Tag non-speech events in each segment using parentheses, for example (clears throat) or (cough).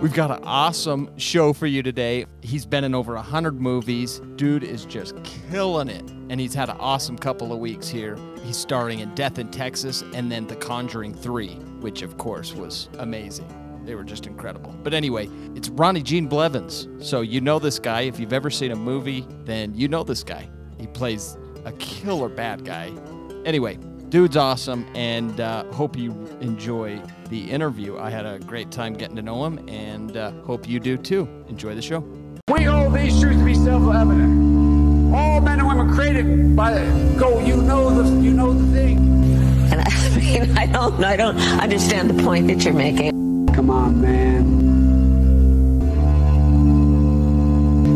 We've got an awesome show for you today. He's been in over 100 movies. Dude is just killing it. And he's had an awesome couple of weeks here. He's starring in Death in Texas and then The Conjuring 3, which of course was amazing. They were just incredible. But anyway, it's Ronnie Gene Blevins. So you know this guy. If you've ever seen a movie, then you know this guy. He plays a killer bad guy. Anyway, dude's awesome and uh, hope you enjoy the interview. I had a great time getting to know him and uh, hope you do too. Enjoy the show. We hold these truths to be self-evident. All men and women created by go. You know the you know the thing. And I (laughs) mean, I don't, I don't understand the point that you're making. Come on, man.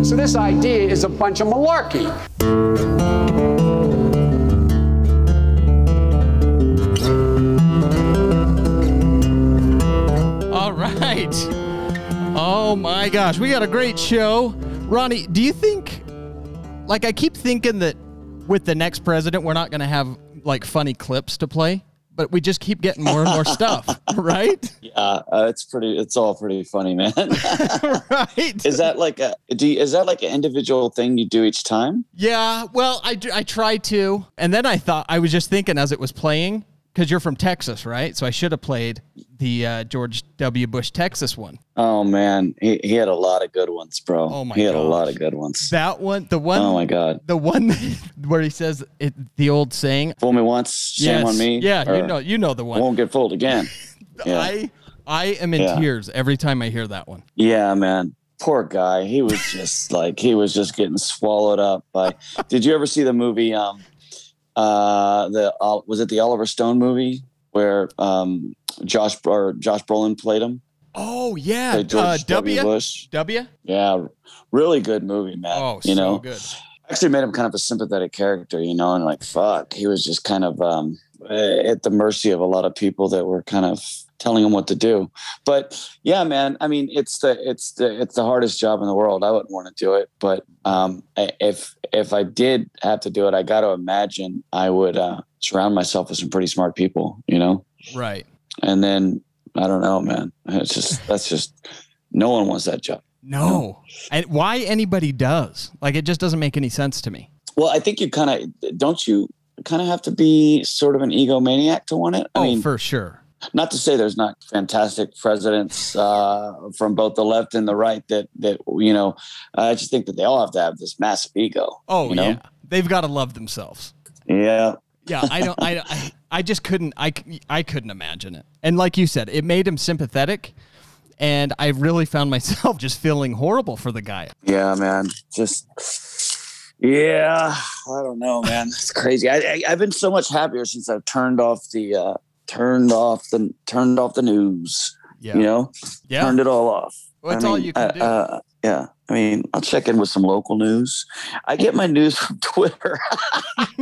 So this idea is a bunch of malarkey. Right. Oh my gosh, we got a great show. Ronnie, do you think, like, I keep thinking that with the next president, we're not going to have like funny clips to play, but we just keep getting more and more (laughs) stuff, right? Yeah, uh, it's pretty. It's all pretty funny, man. (laughs) (laughs) right. is that like a? Do you, is that like an individual thing you do each time? Yeah, well, I, do- I try to. And then I thought, I was just thinking as it was playing, because you're from Texas, right? So I should have played the uh, George W. Bush Texas one. Oh man, he, he had a lot of good ones, bro. Oh, my he had a lot of good ones. That one, the one, Oh my god, the one (laughs) where he says it, the old saying, fool me once, shame Yes. on me. Yeah, you know, you know the I one. won't get fooled again. (laughs) Yeah, I I am in Yeah. tears every time I hear that one. yeah, man. Poor guy. He was just like he was just getting swallowed up by. Did you ever see the movie? Um, uh, the uh, was it the Oliver Stone movie where um Josh or Josh Brolin played him? Oh yeah, Played George uh, W. W Bush. W. Yeah, really good movie, man. Oh, you so know, good. actually made him kind of a sympathetic character, you know, and like fuck, he was just kind of um, eh, at the mercy of a lot of people that were kind of telling them what to do. But yeah, man, I mean, it's the it's the it's the hardest job in the world. I wouldn't want to do it, but um, if if I did have to do it, I got to imagine I would uh, surround myself with some pretty smart people, you know, Right. and then I don't know, man. It's just that's just no one wants that job. No, and why anybody does like it just doesn't make any sense to me. Well, I think you kind of don't you kind of have to be sort of an egomaniac to want it. I oh, mean, for sure. Not to say there's not fantastic presidents uh, from both the left and the right that that you know. I just think that they all have to have this massive ego. Oh you know? yeah, they've got to love themselves. yeah, Yeah, I don't. I, I I just couldn't. I I couldn't imagine it. And like you said, it made him sympathetic, and I really found myself (laughs) just feeling horrible for the guy. yeah, man. Just yeah, I don't know, man. It's crazy. I, I I've been so much happier since I've turned off the uh, turned off the turned off the news. Yeah, You know, yeah. turned it all off. Well, that's I all you can uh, do. Uh, yeah. I mean, I'll check in with some local news. I get my news from (laughs) Twitter. (laughs)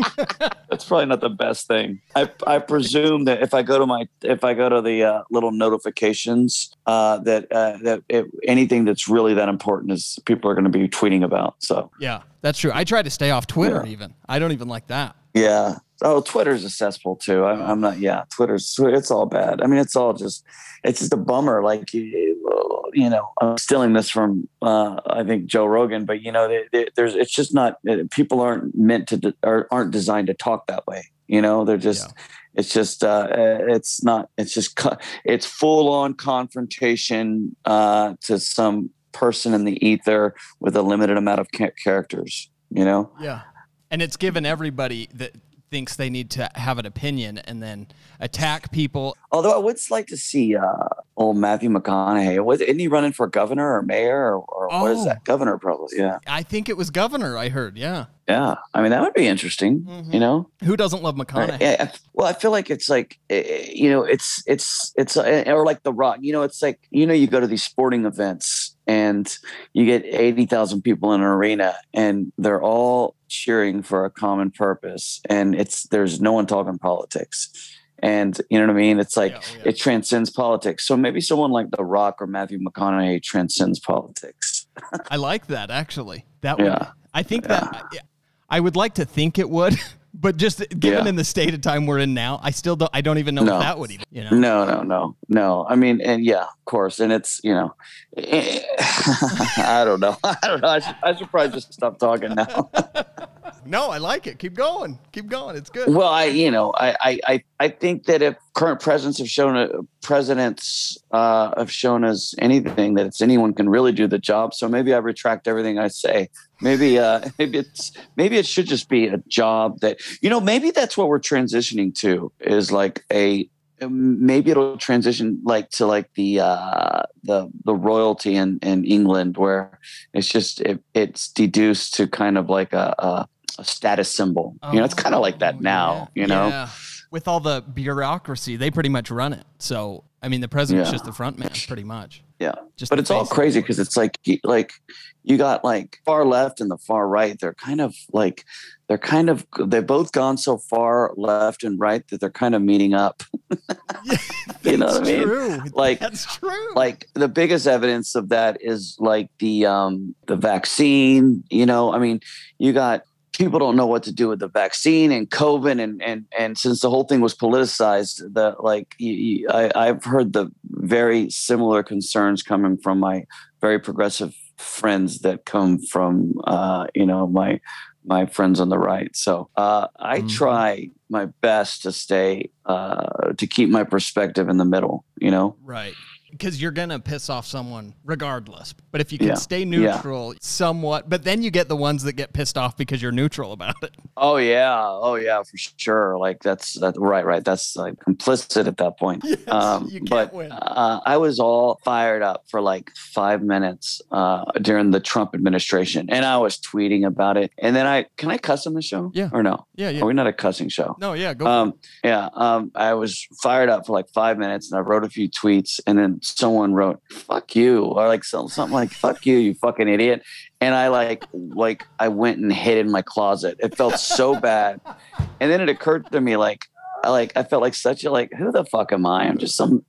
That's probably not the best thing. I, I presume that if I go to my if I go to the uh, little notifications uh, that uh, that it, anything that's really that important is people are going to be tweeting about. So yeah, that's true. I try to stay off Twitter. Yeah. Even I don't even like that. yeah. Oh, Twitter's a cesspool too. I'm, I'm not. Yeah, Twitter's it's all bad. I mean, it's all just it's just a bummer. Like you you know, I'm stealing this from uh, I think Joe Rogan, but you know, they, they, there's it's just not people aren't meant to de- or aren't designed to talk that way. You know, they're just it's just uh, it's not it's just it's full on confrontation uh, to some person in the ether with a limited amount of characters. You know. Yeah, and it's given everybody that thinks they need to have an opinion and then attack people. Although I would like to see uh, old Matthew McConaughey. Was isn't he running for governor or mayor or, or Oh. is that? Governor, probably. Yeah, I think it was governor. I heard. Yeah. yeah. I mean, that would be interesting. Mhm. You know. Who doesn't love McConaughey? Yeah. Well, I feel like it's like eh, you know, it's it's it's uh, or like the Rock. You know, it's like you know, you go to these sporting events and you get eighty thousand people in an arena, and they're all cheering for a common purpose, and it's there's no one talking politics. And you know what I mean? It's like Yeah, oh, yeah. it transcends politics. So maybe someone like The Rock or Matthew McConaughey transcends politics. I like that actually. That would. Yeah. I think that. I would like to think it would, (laughs) But just given Yeah. in the state of time we're in now, I still don't. I don't even know No. if that would even. You know. No, no, no, no. I mean, and yeah, of course. And it's, you know, (laughs) I don't know. (laughs) I don't know. I should, I should probably just stop talking now. (laughs) No, I like it. Keep going. Keep going. It's good. well, I, you know, I, I, I, think that if current presidents have shown, uh, presidents uh, have shown us anything, that it's anyone can really do the job. So maybe I retract everything I say. Maybe, uh, (laughs) maybe it's, maybe it should just be a job that, you know, maybe that's what we're transitioning to is like a, maybe it'll transition like to like the uh the the royalty in in england where it's just it, it's deduced to kind of like a, a, a status symbol you know it's kind of like that Oh, now yeah. you know Yeah. With all the bureaucracy, they pretty much run it. So, I mean, the president's Yeah. just the front man, pretty much. yeah Just but it's all crazy because it's like like you got like far left and the far right they're kind of like they're kind of they've both gone so far left and right that they're kind of meeting up (laughs) you know what i mean True. Like- that's true. like the biggest evidence of that is like the um the vaccine you know i mean you got people don't know what to do with the vaccine and covid and and and since the whole thing was politicized the like you, you, I, i've heard the very similar concerns coming from my very progressive friends that come from uh you know my my friends on the right so uh i Mhm. try my best to stay uh to keep my perspective in the middle you know Right. Because you're going to piss off someone regardless. But if you can Yeah. stay Yeah. neutral somewhat, but then you get the ones that get pissed off because you're neutral about it. Oh yeah, oh yeah, for sure. Like that's that right, right. That's like complicit at that point. (laughs) Yes, um, you can't but win. Uh, I was all fired up for like five minutes uh, during the Trump administration, and I was tweeting about it. And then I can I cuss on the show? Yeah. or no? Yeah, yeah. Are we not a cussing show? No, yeah, go. Um, yeah, um, I was fired up for like five minutes, and I wrote a few tweets, and then someone wrote "fuck you" or like something like "fuck you, you fucking idiot," and I like like I went and hid in my closet. It felt so bad, and then it occurred to me like. I like I felt like such a like who the fuck am I? I'm just some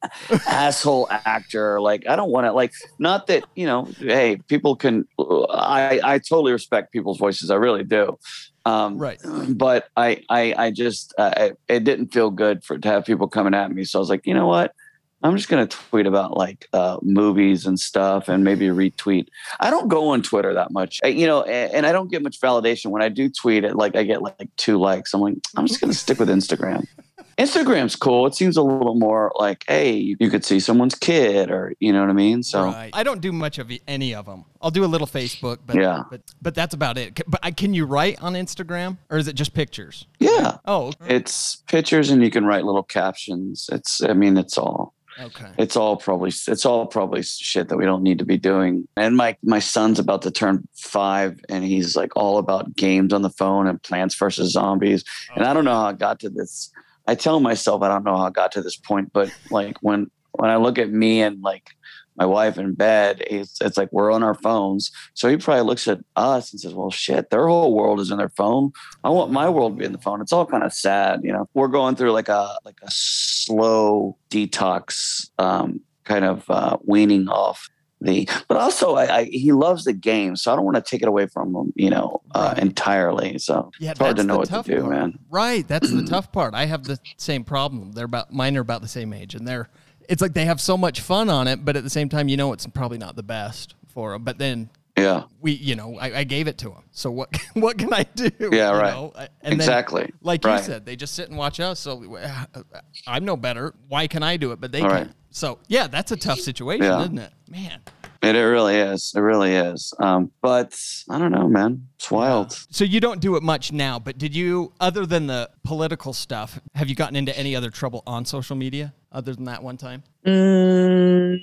asshole actor. Like I don't want to like not that you know. Hey, people can. I I totally respect people's voices. I really do. Um, Right. But I, I, I just, uh, it, it didn't feel good for to have people coming at me. So I was like, you know what? I'm just gonna tweet about like uh, movies and stuff, and maybe retweet. I don't go on Twitter that much, Uh, you know, and, and I don't get much validation when I do tweet it. Like I get like two likes. I'm like, I'm just gonna stick with Instagram. (laughs) Instagram's cool. It seems a little more like, hey, you, could see someone's kid, or you know what I mean. So Right. I don't do much of any of them. I'll do a little Facebook, but Yeah. but but that's about it. But I, can you write on Instagram or is it just pictures? yeah, Oh, it's pictures, and you can write little captions. It's, I mean, it's all. Okay. it's all probably it's all probably shit that we don't need to be doing and my my son's about to turn five and he's like all about games on the phone and plants versus zombies and i don't know how i got to this i tell myself i don't know how i got to this point but like when when i look at me and like my wife in bed it's, it's like we're on our phones. So he probably looks at us and says well shit their whole world is in their phone. I want my world to be in the phone. It's all kind of sad you know? We're going through like a like a slow detox um, kind of uh, weaning off the but also I, I he loves the game so i don't want to take it away from him you know uh, entirely. So Yeah, it's hard to know what to do part. man. Right, that's the (clears throat) tough part. I have the same problem. They're about mine are about the same age, and they're it's like they have so much fun on it, but at the same time, you know, it's probably not the best for them. But then yeah we, you know, I, I gave it to them. So what (laughs) what can I do? Yeah, you right. know? And then, exactly like right. you said, they just sit and watch us. So uh, I'm no better. Why can I do it, but they All can't? right. So yeah, that's a tough situation, Yeah. isn't it? Man. It, it really is it really is um, but i don't know man it's wild So you don't do it much now, but did you, other than the political stuff, have you gotten into any other trouble on social media other than that one time? Mm,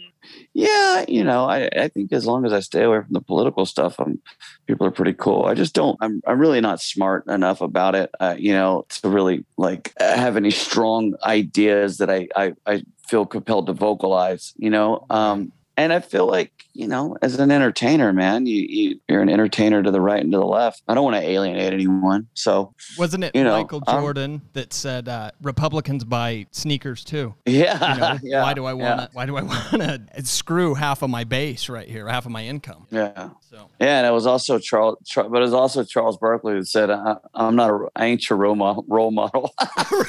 yeah, you know, I, I think as long as I stay away from the political stuff, um, people are pretty cool. I just don't. I'm I'm really not smart enough about it, uh, you know, to really like have any strong ideas that I I, I feel compelled to vocalize. You know, um, and I feel like you know, as an entertainer, man, you, you you're an entertainer to the right and to the left. I don't want to alienate anyone. So Wasn't it You know, Michael um, Jordan that said uh, Republicans buy sneakers too? (laughs) yeah, You know, (laughs) yeah. why do I want to? Why do I (laughs) want to screw half of my base right here, half of my income? Yeah. So Yeah, and it was also Charles, Char- but it was also Charles Barkley who said, I, "I'm not, a, I ain't your role model." Role model.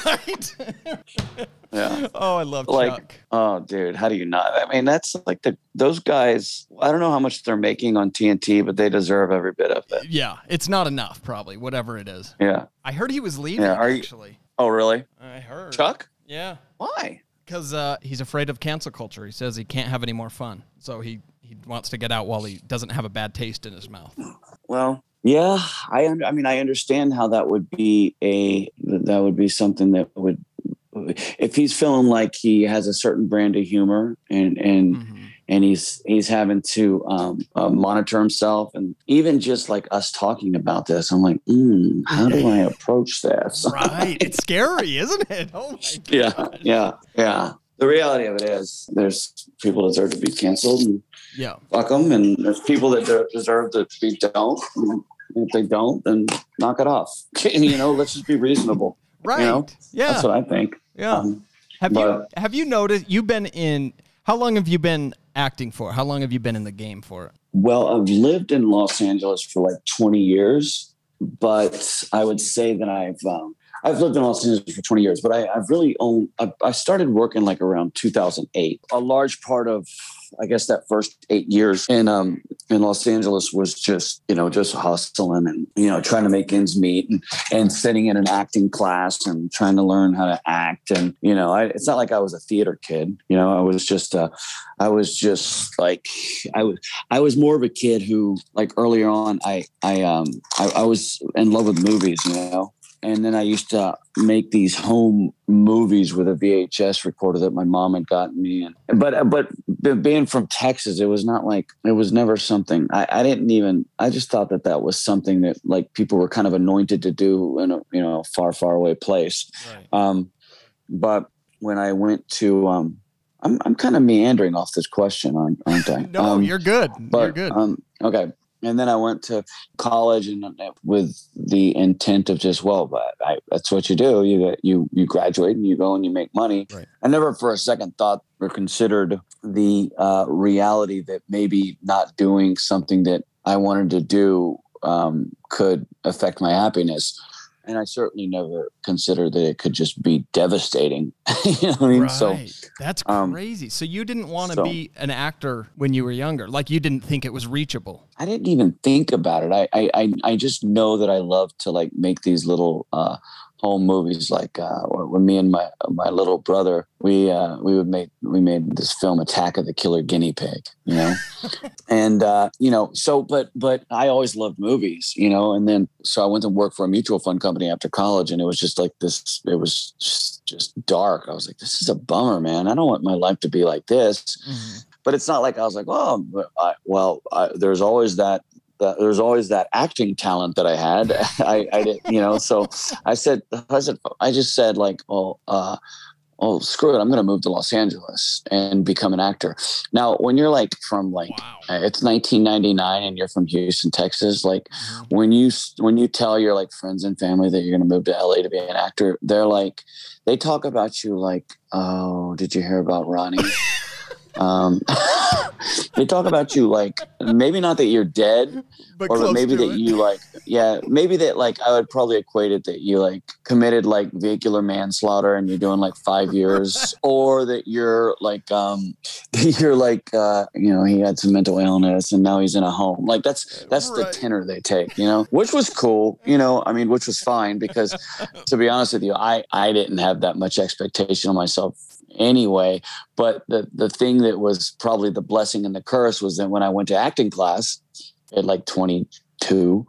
right. Yeah, oh, I love like, Chuck. oh, dude, how do you not? I mean, that's like the those guys. I don't know how much they're making on TNT, but they deserve every bit of it. Yeah, it's not enough, probably. Whatever it is. Yeah. I heard he was leaving. Yeah, are you- actually, Oh, really, I heard. Chuck? Yeah, Why? because uh, he's afraid of cancel culture. He says he can't have any more fun, so he he wants to get out while he doesn't have a bad taste in his mouth. Well, yeah, I I mean I understand how that would be a that would be something that would if he's feeling like he has a certain brand of humor and and Mhm. and he's he's having to um, uh, monitor himself and even just like us talking about this i'm like mm, how do i (laughs) approach this Right, it's (laughs) scary, isn't it? Oh my yeah God. yeah yeah the reality of it is there's people deserve to be canceled and Yeah. fuck them and there's people that de- deserve to be don't if they don't then knock it off (laughs) you know let's just be reasonable Right. know, yeah. that's what i think yeah. um, have you have you noticed you've been in how long have you been acting for? How long have you been in the game for? Well, I've lived in Los Angeles for like 20 years, but I would say that I've um, I've lived in Los Angeles for 20 years, but I, I've really owned. I, I started working like around 2008. A large part of, I guess, that first eight years in um in Los Angeles was just you know just hustling and you know trying to make ends meet and and sitting in an acting class and trying to learn how to act and you know I, it's not like I was a theater kid. You know, I was just uh, I was just like I was I was more of a kid who like earlier on I I um I, I was in love with movies, you know. And then I used to make these home movies with a VHS recorder that my mom had gotten me. And but but being from Texas, it was not like it was never something. I, I didn't even. I just thought that that was something that like people were kind of anointed to do in a you know far far away place. Right. Um, but when I went to, um, I'm I'm kind of meandering off this question, aren't, aren't I? (laughs) No, Um, you're good. but you're good. Um, okay. And then I went to college and uh, with the intent of just well, but I, that's what you do. You you you graduate and you go and you make money. Right. I never for a second thought or considered the uh, reality that maybe not doing something that I wanted to do um, could affect my happiness. And I certainly never considered that it could just be devastating. (laughs) you know what I mean? right. So That's um, crazy. So you didn't want to so- be an actor when you were younger. Like you didn't think it was reachable. I didn't even think about it. I, I, I, I just know that I love to like make these little uh, home movies. Like uh, when me and my my little brother, we uh, we would make we made this film Attack of the Killer Guinea Pig. You know, (laughs) and uh, you know, so but but I always loved movies. You know, and then so I went to work for a mutual fund company after college, and it was just like this. It was just just dark. I was like, this is a bummer, man. I don't want my life to be like this Mhm. but it's not like I was like, oh, I, well, I, there's always that, that. There's always that acting talent that I had. (laughs) I, I did, you know. So (laughs) I said, I said, I just said like, oh, uh, oh, screw it. I'm going to move to Los Angeles and become an actor. Now, when you're like from like, Wow. uh, it's 1999 and you're from Houston, Texas, like Mhm. when you when you tell your like friends and family that you're going to move to LA to be an actor, they're like they talk about you like, "Oh, did you hear about Ronnie?" (laughs) um, they talk about you like maybe not that you're dead, But or close maybe that it. you like yeah, maybe that like I would probably equate it that you like committed like vehicular manslaughter and you're doing like five years, (laughs) or that you're like um (laughs) you're like uh you know he had some mental illness and now he's in a home. Like that's that's the tenor they take, you know, which was cool, you know. I mean, which was fine because (laughs) to be honest with you, I I didn't have that much expectation on myself anyway. But the the thing that was probably the blessing and the curse was that when I went to acting class at like 22,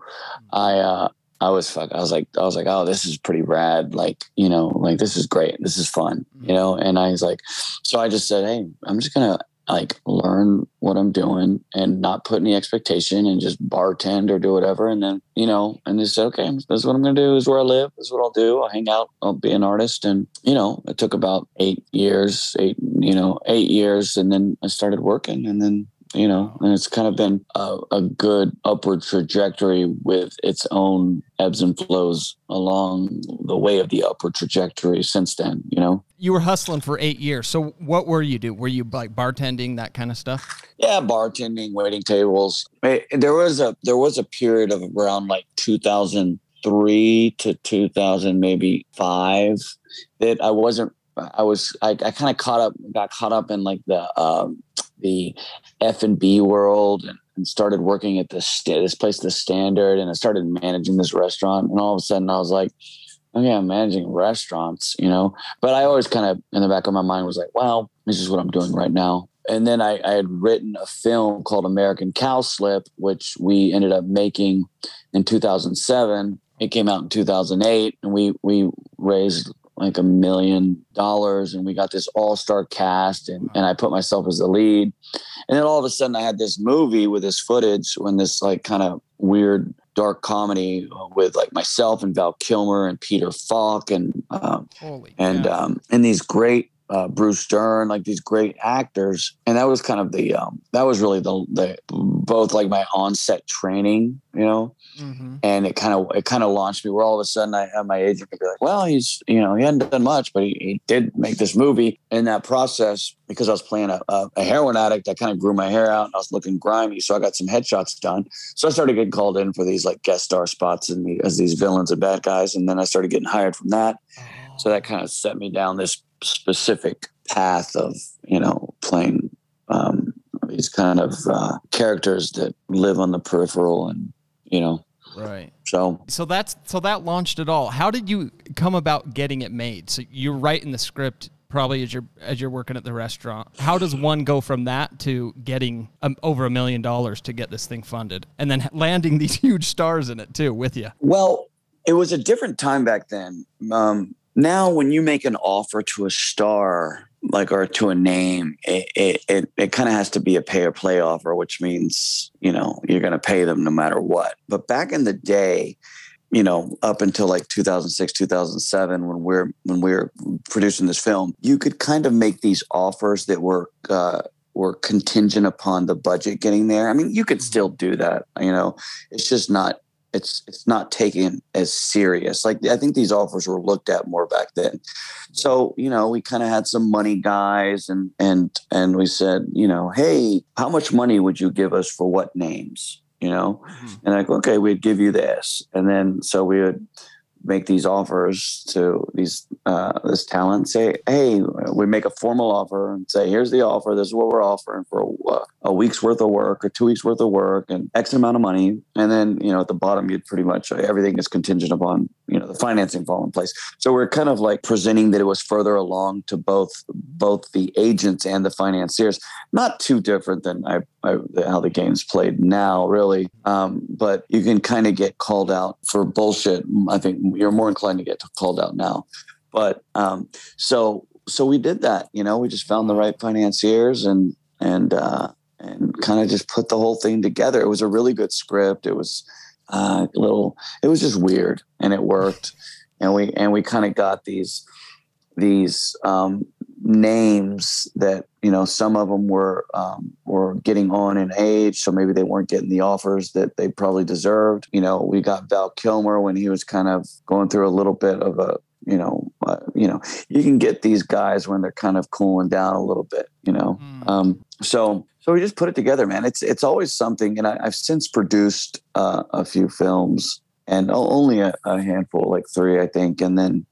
I uh I was fuck. I was like, I was like, oh, this is pretty rad. Like, you know, like this is great. This is fun. You know. And I was like, so I just said, hey, I'm just gonna like learn what I'm doing and not put any expectation and just bartend or do whatever. And then, you know, and just say, okay, this is what I'm going to do. This is where I live. This is what I'll do. I'll hang out. I'll be an artist. And, you know, it took about eight years, eight, you know, eight years. And then I started working and then you know, and it's kind of been a, a, good upward trajectory with its own ebbs and flows along the way of the upward trajectory since then, you know. You were hustling for eight years. So what were you do? Were you like bartending, that kind of stuff? Yeah, bartending, waiting tables. There was a there was a period of around like 2003 to 2000 maybe five that I wasn't I was I, I kind of caught up got caught up in like the um, the F and B world and, and, started working at this this place, the Standard, and I started managing this restaurant. And all of a sudden, I was like, "Oh yeah, I'm managing restaurants," you know. But I always kind of in the back of my mind was like, "Well, this is what I'm doing right now." And then I, I had written a film called American Cowslip, which we ended up making in 2007. It came out in 2008, and we we raised like a million dollars and we got this all-star cast and, and I put myself as the lead. And then all of a sudden I had this movie with this footage when this like kind of weird dark comedy with like myself and Val Kilmer and Peter Falk and um, and um, and these great uh, Bruce Dern, like these great actors, and that was kind of the um, that was really the the both like my onset training, you know, mm-hmm. and it kind of it kind of launched me. Where all of a sudden I had my agent be like, "Well, he's you know he hadn't done much, but he, he did make this movie." In that process, because I was playing a, a, a heroin addict, I kind of grew my hair out and I was looking grimy, so I got some headshots done. So I started getting called in for these like guest star spots and the, as these villains and bad guys, and then I started getting hired from that. So that kind of set me down this specific path of you know playing um, these kind of uh, characters that live on the peripheral and you know. Right. So so that's so that launched it all. How did you come about getting it made? So you're writing the script probably as you're as you're working at the restaurant. How does one go from that to getting um, over a million dollars to get this thing funded and then landing (laughs) these huge stars in it too with you well it was a different time back then. Um, now when you make an offer to a star like or to a name it it, it, it kind of has to be a pay or play offer which means you know you're going to pay them no matter what. But back in the day you know up until like 2006 2007 when we're when we we're producing this film you could kind of make these offers that were uh, were contingent upon the budget getting there. I mean you could still do that you know? It's just not it's it's not taken as serious. Like I think these offers were looked at more back then. So you know, we kind of had some money guys, and and and we said, you know, hey, how much money would you give us for what names? You know, mm-hmm. and like, okay, we'd give you this, and then so we would make these offers to these uh, this talent say hey we make a formal offer and say here's the offer this is what we're offering for a, a, week's worth of work or two weeks worth of work and x amount of money. And then you know at the bottom you'd pretty much everything is contingent upon you know the financing fall in place. So we're kind of like presenting that it was further along to both both the agents and the financiers. Not too different than I how the game's played now really. Um, but you can kind of get called out for bullshit. I think you're more inclined to get called out now. But um, so so we did that you know? We just found the right financiers and and uh, and kind of just put the whole thing together. It was a really good script. It was uh, a little it was just weird and it worked. And we and we kind of got these these um, names that you know some of them were um, were getting on in age so maybe they weren't getting the offers that they probably deserved. You know we got val kilmer when he was kind of going through a little bit of a you know uh, you know you can get these guys when they're kind of cooling down a little bit you know? Mm. um, so so we just put it together man. It's it's always something and I, have since produced uh, a few films and only a, a handful like three i think and then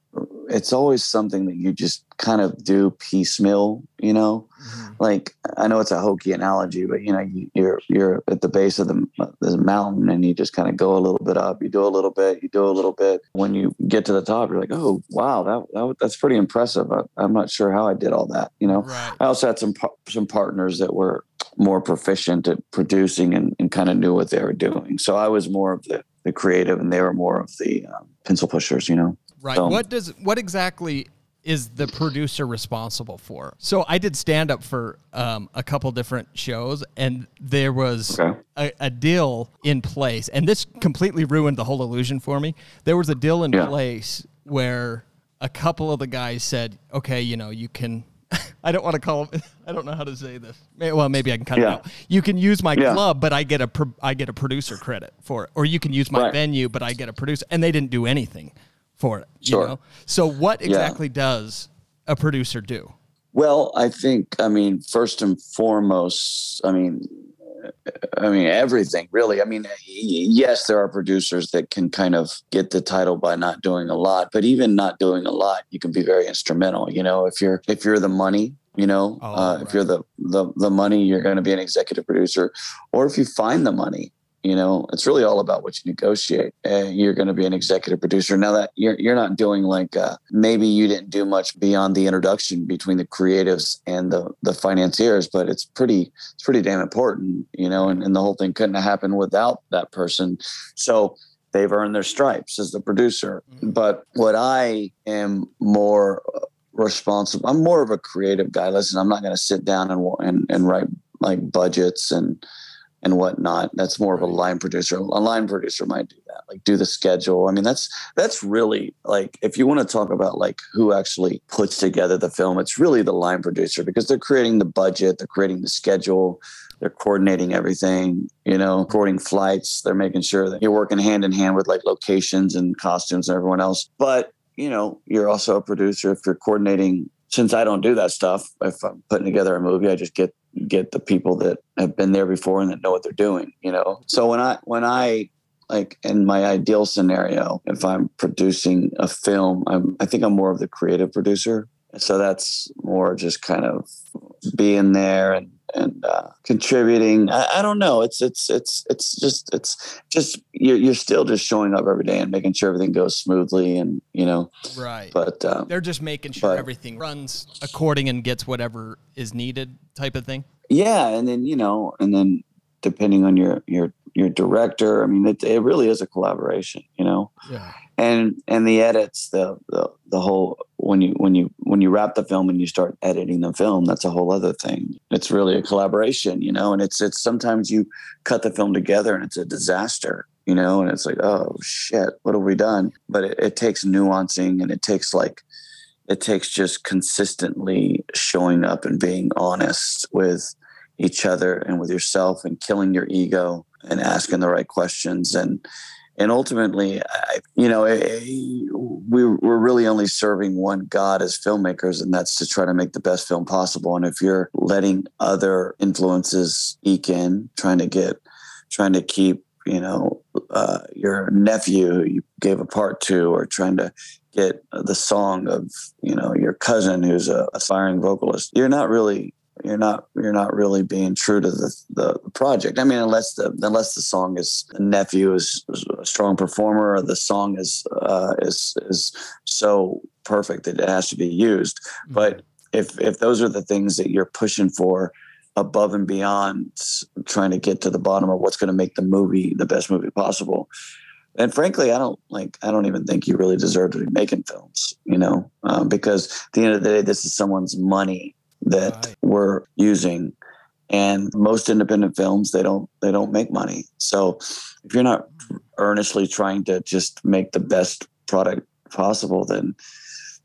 it's always something that you just kind of do piecemeal, you know. Mm-hmm. Like I know it's a hokey analogy, but you know you, are you're at the base of the, the mountain and you just kind of go a little bit up. You do a little bit, you do a little bit. When you get to the top, you're like, oh wow, that, that that's pretty impressive. I, am not sure how I did all that. You know, right. I also had some some partners that were more proficient at producing and, and kind of knew what they were doing. So I was more of the the creative, and they were more of the um, pencil pushers. You know. Right. So, what does what exactly is the producer responsible for? So I did stand up for um, a couple different shows, and there was Okay. a, a deal in place, and this completely ruined the whole illusion for me. There was a deal in Yeah. place where a couple of the guys said, "Okay, you know, you can." (laughs) I don't want to call. them. (laughs) I don't know how to say this. Well, maybe I can cut it out. You can use my Yeah. club, but I get a pro- I get a producer credit for it, or you can use my Right. venue, but I get a producer, and they didn't do anything for it. You Sure. know. So what exactly does a producer do? Well, I think, I mean, first and foremost, I mean, I mean everything really. I mean, yes, there are producers that can kind of get the title by not doing a lot, but even not doing a lot, you can be very instrumental. You know, if you're if you're the money, you know, Oh, uh, if you're the, the the money, you're going to be an executive producer, or if you find the money. You know, it's really all about what you negotiate. Uh, you're going to be an executive producer. Now that you're you're not doing like uh, maybe you didn't do much beyond the introduction between the creatives and the the financiers, but it's pretty it's pretty damn important. You know, and, and the whole thing couldn't have happened without that person. So they've earned their stripes as the producer. But what I am more responsible, I'm more of a creative guy. Listen, I'm not going to sit down and and and write like budgets and and whatnot. That's more of a line producer. A line producer might do that, like do the schedule. I mean, that's that's really like if you want to talk about like who actually puts together the film, it's really the line producer because they're creating the budget, they're creating the schedule, they're coordinating everything, you know, coordinating flights, they're making sure that you're working hand in hand with like locations and costumes and everyone else. But you know, you're also a producer if you're coordinating. Since I don't do that stuff, if I'm putting together a movie, I just get get the people that have been there before and that know what they're doing you know? So when i when i like in my ideal scenario if i'm producing a film i'm i think i'm more of the creative producer. So that's more just kind of being there and and uh, contributing I, I don't know it's it's it's it's just it's just you're, you're still just showing up every day and making sure everything goes smoothly and you know Right. but um, They're just making sure but- everything runs according and gets whatever is needed, type of thing. yeah and then you know and then depending on your your your director i mean it, it really is a collaboration you know Yeah. And and the edits the, the the whole when you when you when you wrap the film and you start editing the film that's a whole other thing. It's really a collaboration you know and it's it's sometimes you cut the film together and it's a disaster you know and it's like oh shit what have we done? But it, it takes nuancing and it takes like it takes just consistently showing up and being honest with each other and with yourself and killing your ego and asking the right questions and and ultimately I, you know eh, we, we're really only serving one god as filmmakers and that's to try to make the best film possible. And if you're letting other influences eke in trying to get trying to keep you know uh, your nephew you gave a part to or trying to get the song of you know your cousin who's a aspiring vocalist you're not really you're not you're not really being true to the, the project. I mean, unless the unless the song is a nephew is, a strong performer, or the song is uh, is is so perfect that it has to be used. But if if those are the things that you're pushing for above and beyond trying to get to the bottom of what's going to make the movie the best movie possible and frankly i don't like i don't even think you really deserve to be making films you know um, because at the end of the day this is someone's money that Right. we're using. And most independent films they don't they don't make money. So if you're not mm. earnestly trying to just make the best product possible then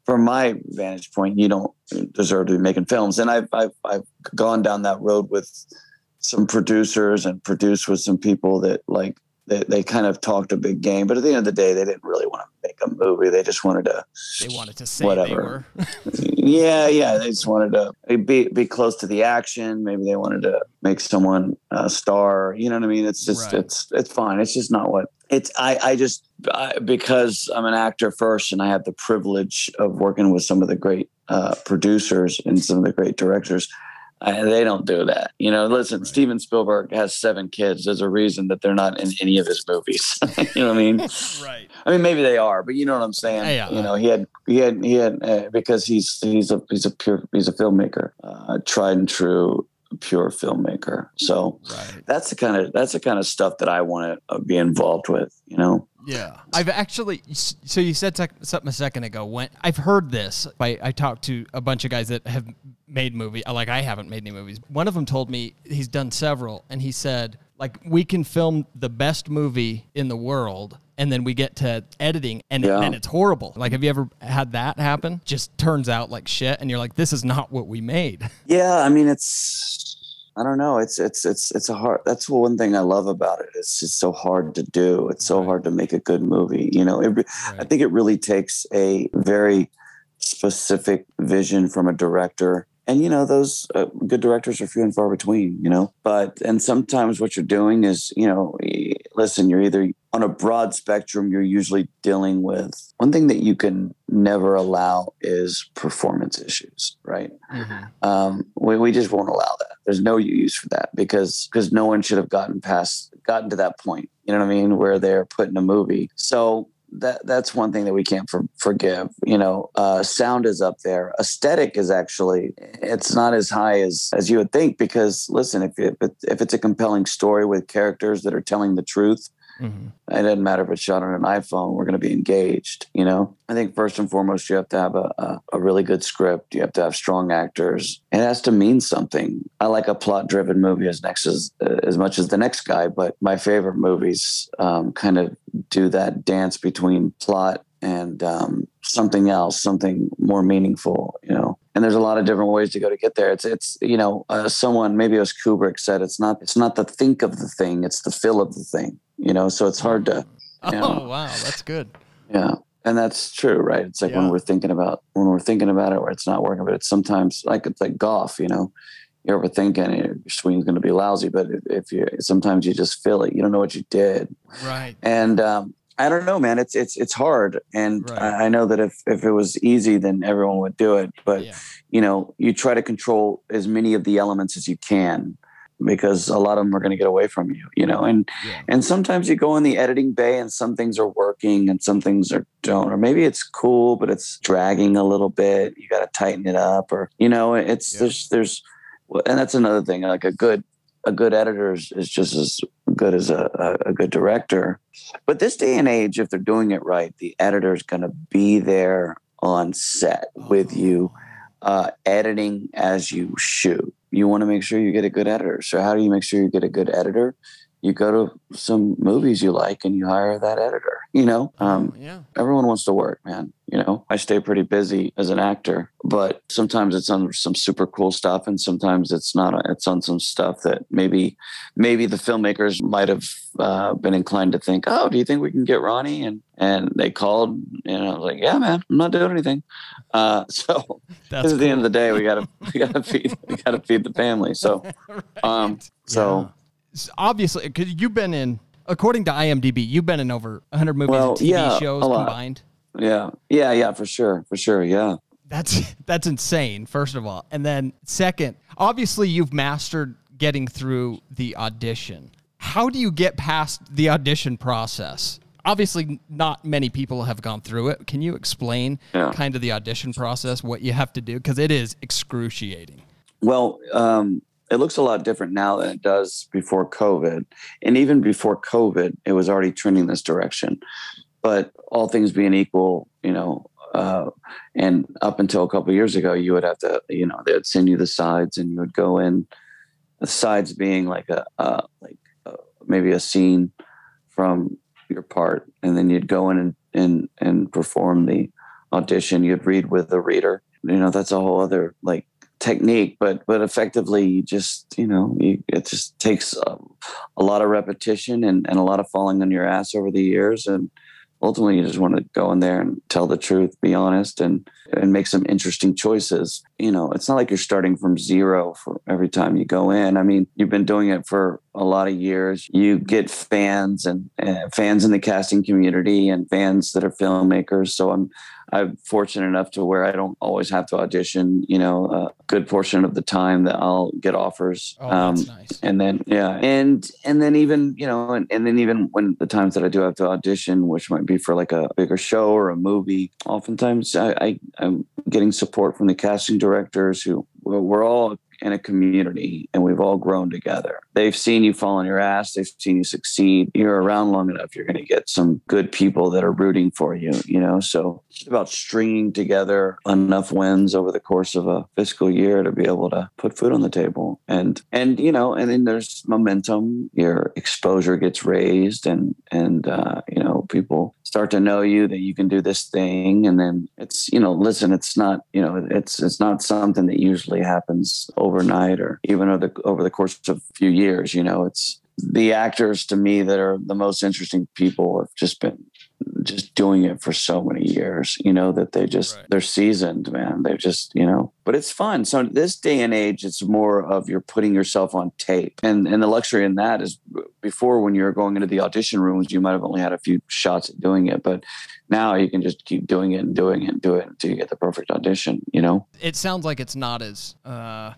from my vantage point you don't deserve to be making films. And i've i've, I've gone down that road with some producers and produced with some people that like they, they kind of talked a big game but at the end of the day they didn't really want to make a movie they just wanted to They wanted to say Whatever. (laughs) yeah, yeah. They just wanted to be be close to the action. Maybe they wanted to make someone a star. You know what I mean? It's just Right. it's it's fine. It's just not what it's. I I just I, because I'm an actor first, and I have the privilege of working with some of the great uh, producers and some of the great directors. I, they don't do that. You know, listen, Right. Steven Spielberg has seven kids. There's a reason that they're not in any of his movies. (laughs) you know what I mean? (laughs) right. I mean, maybe they are, but you know what I'm saying. Yeah, yeah. You know, he had he had he had uh, because he's he's a he's a pure he's a filmmaker, uh, tried and true. Pure filmmaker. So Right. that's the kind of that's the kind of stuff that I want to uh, be involved with. You know. Yeah. I've actually, so you said something a second ago. When I've heard this, I, I talked to a bunch of guys that have made movie. Uh, like I haven't made any movies. One of them told me he's done several, and he said like we can film the best movie in the world. And then we get to editing, and, Yeah. and it's horrible. Like, have you ever had that happen? Just turns out like shit, and you're like, "This is not what we made." (laughs) Yeah, I mean it's I don't know. It's it's it's it's a hard. That's one thing I love about it. It's just so hard to do. It's so Right. hard to make a good movie. You know, it, re- I think it really takes a very specific vision from a director. And you know, those uh, good directors are few and far between. You know, but and sometimes what you're doing is, you know, listen, you're either on a broad spectrum. You're usually dealing with one thing that you can never allow is performance issues, right? um, we, we just won't allow that. There's no use for that because because no one should have gotten past gotten to that point. You know what I mean? Where they're put in a movie. So that that's one thing that we can't for, forgive. You know, uh, sound is up there. Aesthetic is actually it's not as high as as you would think because listen, if it, if it's a compelling story with characters that are telling the truth, Mhm. it doesn't matter if it's shot on an iPhone, we're going to be engaged. You know, I think first and foremost, you have to have a, a, a really good script. You have to have strong actors. It has to mean something. I like a plot driven movie as next as, as much as the next guy, but my favorite movies um, kind of do that dance between plot and um, something else, something more meaningful, you know. And there's a lot of different ways to go to get there. It's it's you know, uh, someone maybe it was Kubrick said it's not it's not the think of the thing, it's the feel of the thing. You know, so it's hard to Oh Yeah. wow, that's good. yeah. And that's true, right? It's like Yeah. when we're thinking about when we're thinking about it where it's not working, but it's sometimes like it's like golf, you know. You're overthinking your swing's going to be lousy, but if, if you sometimes you just feel it, you don't know what you did, Right. and um, I don't know, man. It's it's it's hard, and Right. I, I know that if if it was easy, then everyone would do it. But Yeah. you know, you try to control as many of the elements as you can, because a lot of them are going to get away from you. You know, and Yeah. and sometimes you go in the editing bay, and some things are working, and some things are don't, or maybe it's cool, but it's dragging a little bit. You got to tighten it up, or you know, it's Yeah. there's there's, and that's another thing. Like a good a good editor is, is just as good as a, a, a good director. But this day and age, if they're doing it right, the editor is going to be there on set with you, uh, editing as you shoot. You want to make sure you get a good editor. So, how do you make sure you get a good editor? You go to some movies you like and you hire that editor. You know, um, yeah. everyone wants to work, man. You know, I stay pretty busy as an actor, but sometimes it's on some super cool stuff, and sometimes it's not. It's on some stuff that maybe, maybe the filmmakers might have uh, been inclined to think, "Oh, do you think we can get Ronnie?" And and they called, and I was like, "Yeah, man, I'm not doing anything." Uh, (laughs) so (laughs) That's at the end of the day, we gotta we gotta feed we gotta feed the family. So (laughs) um, so. Yeah. Obviously, because you've been in, according to IMDb, you've been in over 100 movies Well, and TV yeah, shows combined. Yeah, yeah, yeah, for sure, for sure, yeah. That's (laughs) that's insane. First of all, and then second, obviously you've mastered getting through the audition. How do you get past the audition process? Obviously, not many people have gone through it. Can you explain Yeah. kind of the audition process, what you have to do? Because it is excruciating. Well, um, it looks a lot different now than it does before COVID. And even before COVID, it was already trending this direction. But all things being equal, you know, uh, and up until a couple years ago, you would have to, you know, they would send you the sides, and you would go in. The sides being like a uh, like maybe a scene from your part, and then you'd go in and and and perform the audition. You'd read with the reader. You know, that's a whole other like technique but but effectively you just you know you, it just takes a, a lot of repetition and, and a lot of falling on your ass over the years and ultimately you just want to go in there and tell the truth be honest and and make some interesting choices. You know it's not like you're starting from zero for every time you go in. I mean you've been doing it for a lot of years. You get fans and uh, fans in the casting community and fans that are filmmakers so i'm I'm fortunate enough to where I don't always have to audition. You know, a good portion of the time that I'll get offers. Oh, Um, that's nice. and then yeah, and and then even you know, and, and then even when the times that I do have to audition, which might be for like a bigger show or a movie, oftentimes I, I I'm getting support from the casting directors who we're we're all in a community and we've all grown together. They've seen you fall on your ass, they've seen you succeed. You're around long enough, you're going to get some good people that are rooting for you, you know? So it's about stringing together enough wins over the course of a fiscal year to be able to put food on the table. And, and, you know, and then there's momentum, your exposure gets raised and, and, uh, you know, people start to know you that you can do this thing and then it's you know listen it's not you know it's it's not something that usually happens overnight or even over the over the course of a few years you know it's the actors to me that are the most interesting people have just been just doing it for so many years you know that they just Right. they're seasoned man they've just you know but it's fun so this day and age it's more of you're putting yourself on tape and and the luxury in that is before when you're going into the audition rooms you might have only had a few shots at doing it but now you can just keep doing it and doing it and do it until you get the perfect audition you know It sounds like it's not as uh,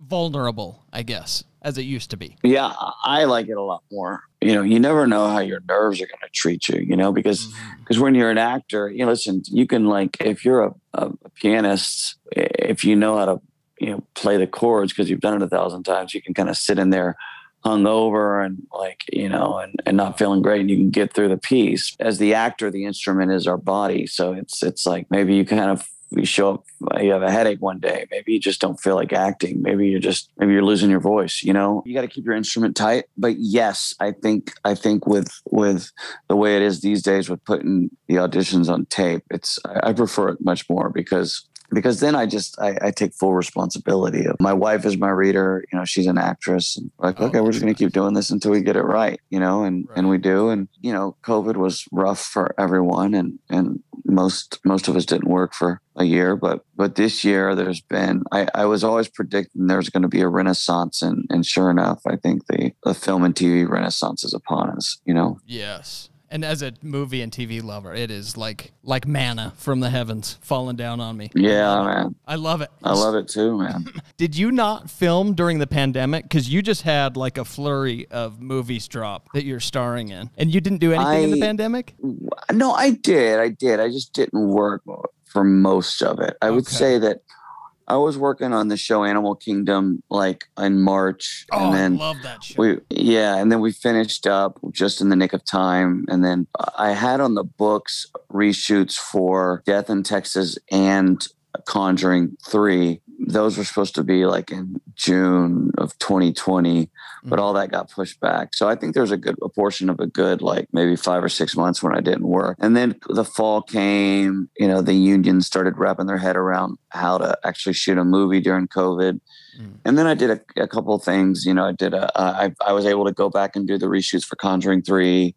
vulnerable, I guess, as it used to be. Yeah, I like it a lot more. You know, you never know how your nerves are going to treat you. You know, because mm-hmm. because when you're an actor, you know, listen, you can like if you're a, a, a pianist, if you know how to you know play the chords because you've done it a thousand times, you can kind of sit in there hungover and like you know and, and not feeling great and you can get through the piece as the actor the instrument is our body so it's it's like maybe you kind of you show up you have a headache one day maybe you just don't feel like acting maybe you're just maybe you're losing your voice you know? You got to keep your instrument tight but yes i think i think with with the way it is these days with putting the auditions on tape it's i, I prefer it much more because because then I just I, I take full responsibility of my wife is my reader, you know, she's an actress. And like, Oh, okay, we're just gonna keep doing this until we get it right, you know, and and we do. And you know, COVID was rough for everyone and and most most of us didn't work for a year, but but this year there's been I, I was always predicting there's gonna be a renaissance and and sure enough, I think the, the film and TV renaissance is upon us, you know. Yes. And as a movie and TV lover, it is like like manna from the heavens falling down on me. Yeah, man. I love it. I love it too, man. (laughs) Did you not film during the pandemic? Because you just had like a flurry of movies drop that you're starring in, and you didn't do anything in the pandemic. No, I did. I did. I just didn't work for most of it. I would say that I was working on the show Animal Kingdom like in March, Oh, and then I love that show. we yeah, and then we finished up just in the nick of time. And then I had on the books reshoots for Death in Texas and Conjuring Three. Those were supposed to be like in June of 2020, but mm-hmm. all that got pushed back. So I think there's a good a portion of a good like maybe five or six months when I didn't work. And then the fall came. You know, the union started wrapping their head around how to actually shoot a movie during COVID. Mm. And then I did a, a couple of things. You know, I did a. I I was able to go back and do the reshoots for Conjuring Three.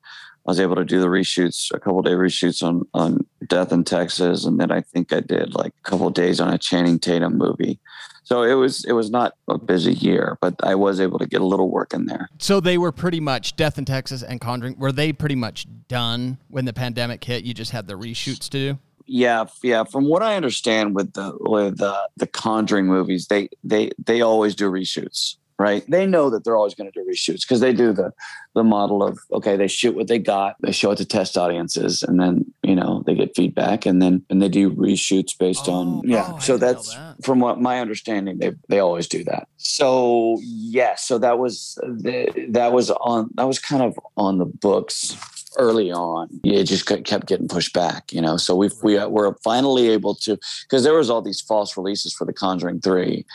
I was able to do the reshoots, a couple day reshoots on on Death in Texas, and then I think I did like a couple days on a Channing Tatum movie. So it was it was not a busy year, but I was able to get a little work in there. So they were pretty much Death in Texas and Conjuring. Were they pretty much done when the pandemic hit? You just had the reshoots to do. Yeah, yeah. From what I understand with the with the the Conjuring movies, they they they always do reshoots, right? They know that they're always going to do reshoots because they do the the model of okay, they shoot what they got, they show it to test audiences, and then you know they get feedback, and then and they do reshoots based Oh, on yeah. oh, so that's that. from what my understanding, they they always do that. So yes, so that was the, that was on that was kind of on the books early on. It just kept getting pushed back, you know. So we we were finally able to because there was all these false releases for The Conjuring 3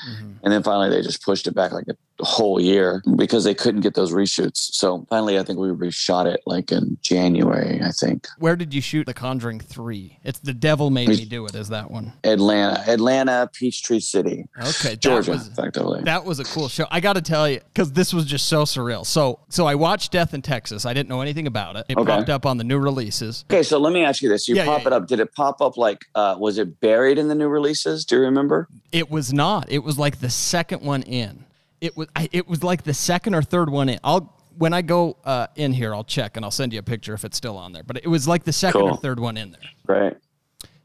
and then finally they just pushed it back like a whole year because they couldn't get those reshoots. So finally, I think we reshot it like in January. I think Where did you shoot The Conjuring Three? It's The Devil Made Me Do It. Is that one? Atlanta, Atlanta, Peachtree City, Okay, Georgia, was- effectively. That was a cool show. I got to tell you, because this was just so surreal. So, so I watched Death in Texas. I didn't know anything about it. It Okay. popped up on the new releases. Okay, so let me ask you this: You Yeah, pop yeah, it up. Did it pop up like? Uh, was it buried in the new releases? Do you remember? It was not. It was like the second one in. It was. I, it was like the second or third one in. I'll when I go uh, in here, I'll check and I'll send you a picture if it's still on there. But it was like the second or third one in there. Right,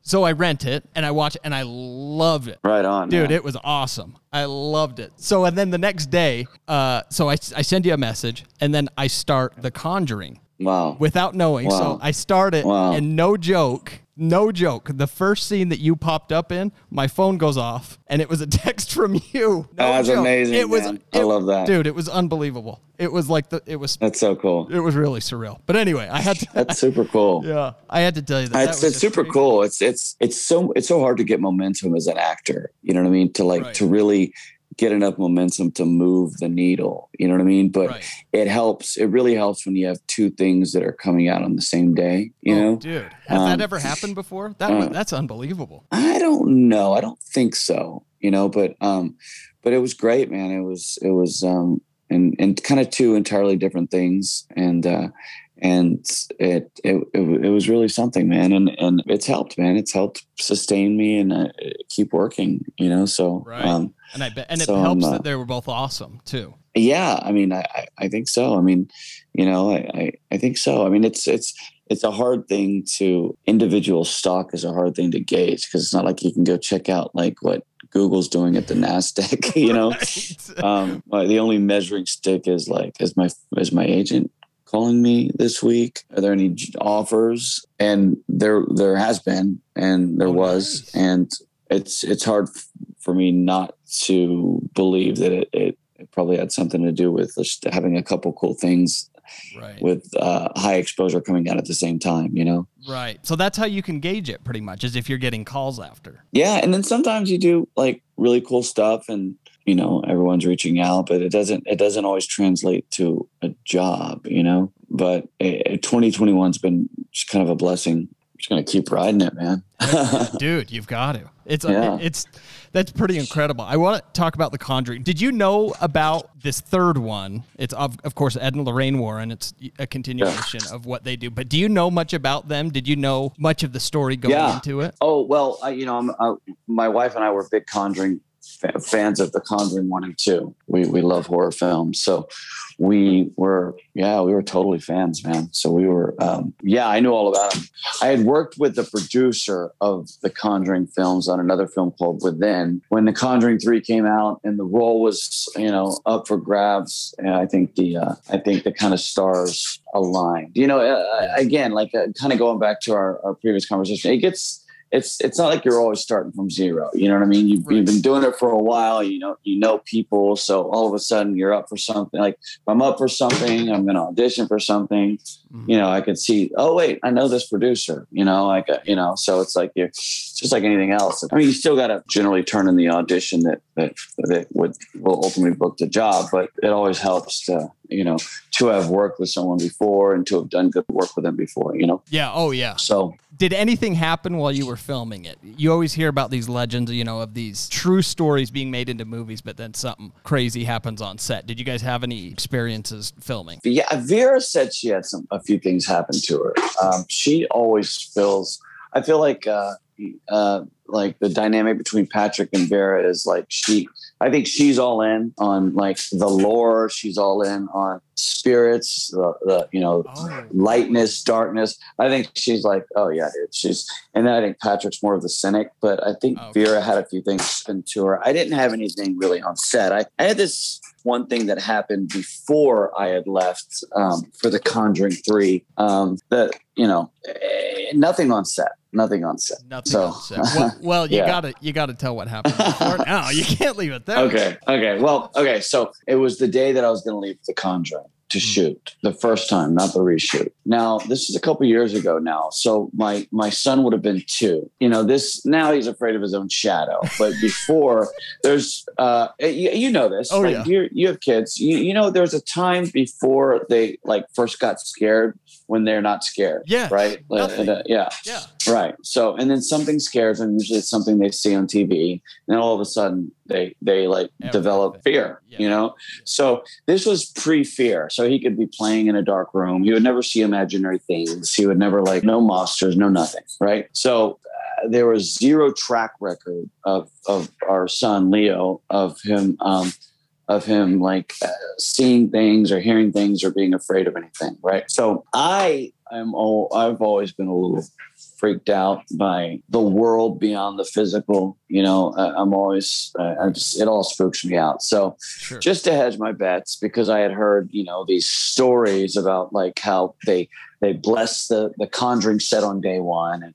So I rent it and I watch it and I loved it. right on, Dude, man. it was awesome. I loved it. So, and then the next day, uh, so I, I send you a message and then I start The Conjuring wow. without knowing. So I start it Wow. and no joke, No joke. The first scene that you popped up in, my phone goes off, and it was a (laughs) text from you. No oh, That's joke. amazing, It was. man. I love that. dude. It was unbelievable. It was like the. It was. That's so cool. It was really surreal. But anyway, I had to. (laughs) That's super cool. (laughs) yeah, I had to tell you that. that it's was it's super crazy. cool. It's it's it's so it's so hard to get momentum as an actor. You know what I mean? To like Right. to really get enough momentum to move the needle. You know what I mean? But Right. it helps. It really helps when you have two things that are coming out on the same day. You oh, know? dude, has Um, that ever happened before? That uh, that's unbelievable. I don't know. I don't think so. You know, but um, but it was great, man. It was it was um, and and kind of two entirely different things, and uh, and it, it it it was really something, man. And and it's helped, man. It's helped sustain me and uh, keep working. You know, so Right. um, And I bet, and it helps um, uh, that they were both awesome too. yeah i mean I, I think so i mean you know I, I i think so i mean it's it's it's a hard thing to individual stock is a hard thing to gauge because it's not like you can go check out like what google's doing at the (laughs) nasdaq (laughs) you know Right. um the only measuring stick is like is my is my agent calling me this week are there any offers and there there has been and there Oh, was nice. and it's it's hard for me not to believe that it, it, it probably had something to do with just having a couple cool things right. with uh, high exposure coming out at the same time you know Right. So that's how you can gauge it pretty much, is if you're getting calls after. yeah and then sometimes you do like really cool stuff and you know everyone's reaching out but it doesn't it doesn't always translate to a job you know but eh, eh 2021's been just kind of a blessing just gonna keep riding it man (laughs) Dude, you've got to. It's uh, Yeah. it's that's pretty incredible. I want to talk about the Conjuring. Did you know about this third one? It's of, of course Ed and Lorraine Warren. It's a continuation of what they do. But do you know much about them? Did you know much of the story going Yeah. into it? oh well I, you know I'm, I, my wife and i were big conjuring fa- fans of the conjuring one and two. We we love horror films. So we were yeah we were totally fans man. So we were um, yeah i knew all about them i had worked with the producer of the conjuring films on another film called within. When the conjuring 3 came out and the role was you know up for grabs and i think the uh, i think the kind of stars aligned. You know uh, again like uh, kind of going back to our, our previous conversation it gets it's it's not like you're always starting from zero. You know what I mean? You've, you've been doing it for a while. You know you know people, so all of a sudden you're up for something. Like if I'm up for something, I'm going to audition for something. Mhm. You know, I could see. Oh wait, I know this producer. You know, like uh, you know, so it's like you're it's just like anything else. I mean, you still got to generally turn in the audition that that that would will ultimately book the job, but it always helps to you know to have worked with someone before and to have done good work with them before. You know, Yeah. Oh yeah. so Did anything happen while you were filming it? You always hear about these legends, you know, of these true stories being made into movies, but then something crazy happens on set. Did you guys have any experiences filming? Yeah, Vera said she had some a few things happen to her. Um, she always feels. I feel like uh, uh, like the dynamic between Patrick and Vera is like she. I think she's all in on like the lore. She's all in on spirits, the, the you know Oh. lightness, darkness. I think she's like, oh yeah, dude. She's and then I think Patrick's more of the cynic, but I think Okay. Vera had a few things happen to her. I didn't have anything really on set. I, I had this one thing that happened before I had left um, for the Conjuring Three. Um, that you know, eh, nothing on set. Nothing on set. Nothing So- else. Well, well you Yeah. gotta you gotta tell what happened before. (laughs) No, you can't leave it there. Okay. Okay. Well, okay. So it was the day that I was going to leave The Conjuring to shoot the first time, not the reshoot. Now, this is a couple years ago now. So my my son would have been two. You know, this now he's afraid of his own shadow. But (laughs) before there's uh you, you know this. Oh, like, yeah. You you have kids. You you know there's a time before they like first got scared when they're not scared. Yeah, Right. Uh, nothing. yeah. Yeah. Right. So, and then something scares them. Usually, it's something they see on TV, and all of a sudden, they they like Everything. develop fear. Yeah. You know. So this was pre-fear. So he could be playing in a dark room. He would never see imaginary things. He would never like no monsters, no nothing. Right. So uh, there was zero track record of of our son Leo of him. Um, of him like uh, seeing things or hearing things or being afraid of anything right? So i am all i've always been a little freaked out by the world beyond the physical you know? I, i'm always uh, I just, it all spooks me out. So Sure. just to hedge my bets because i had heard you know these stories about like how they they blessed the the conjuring set on day one and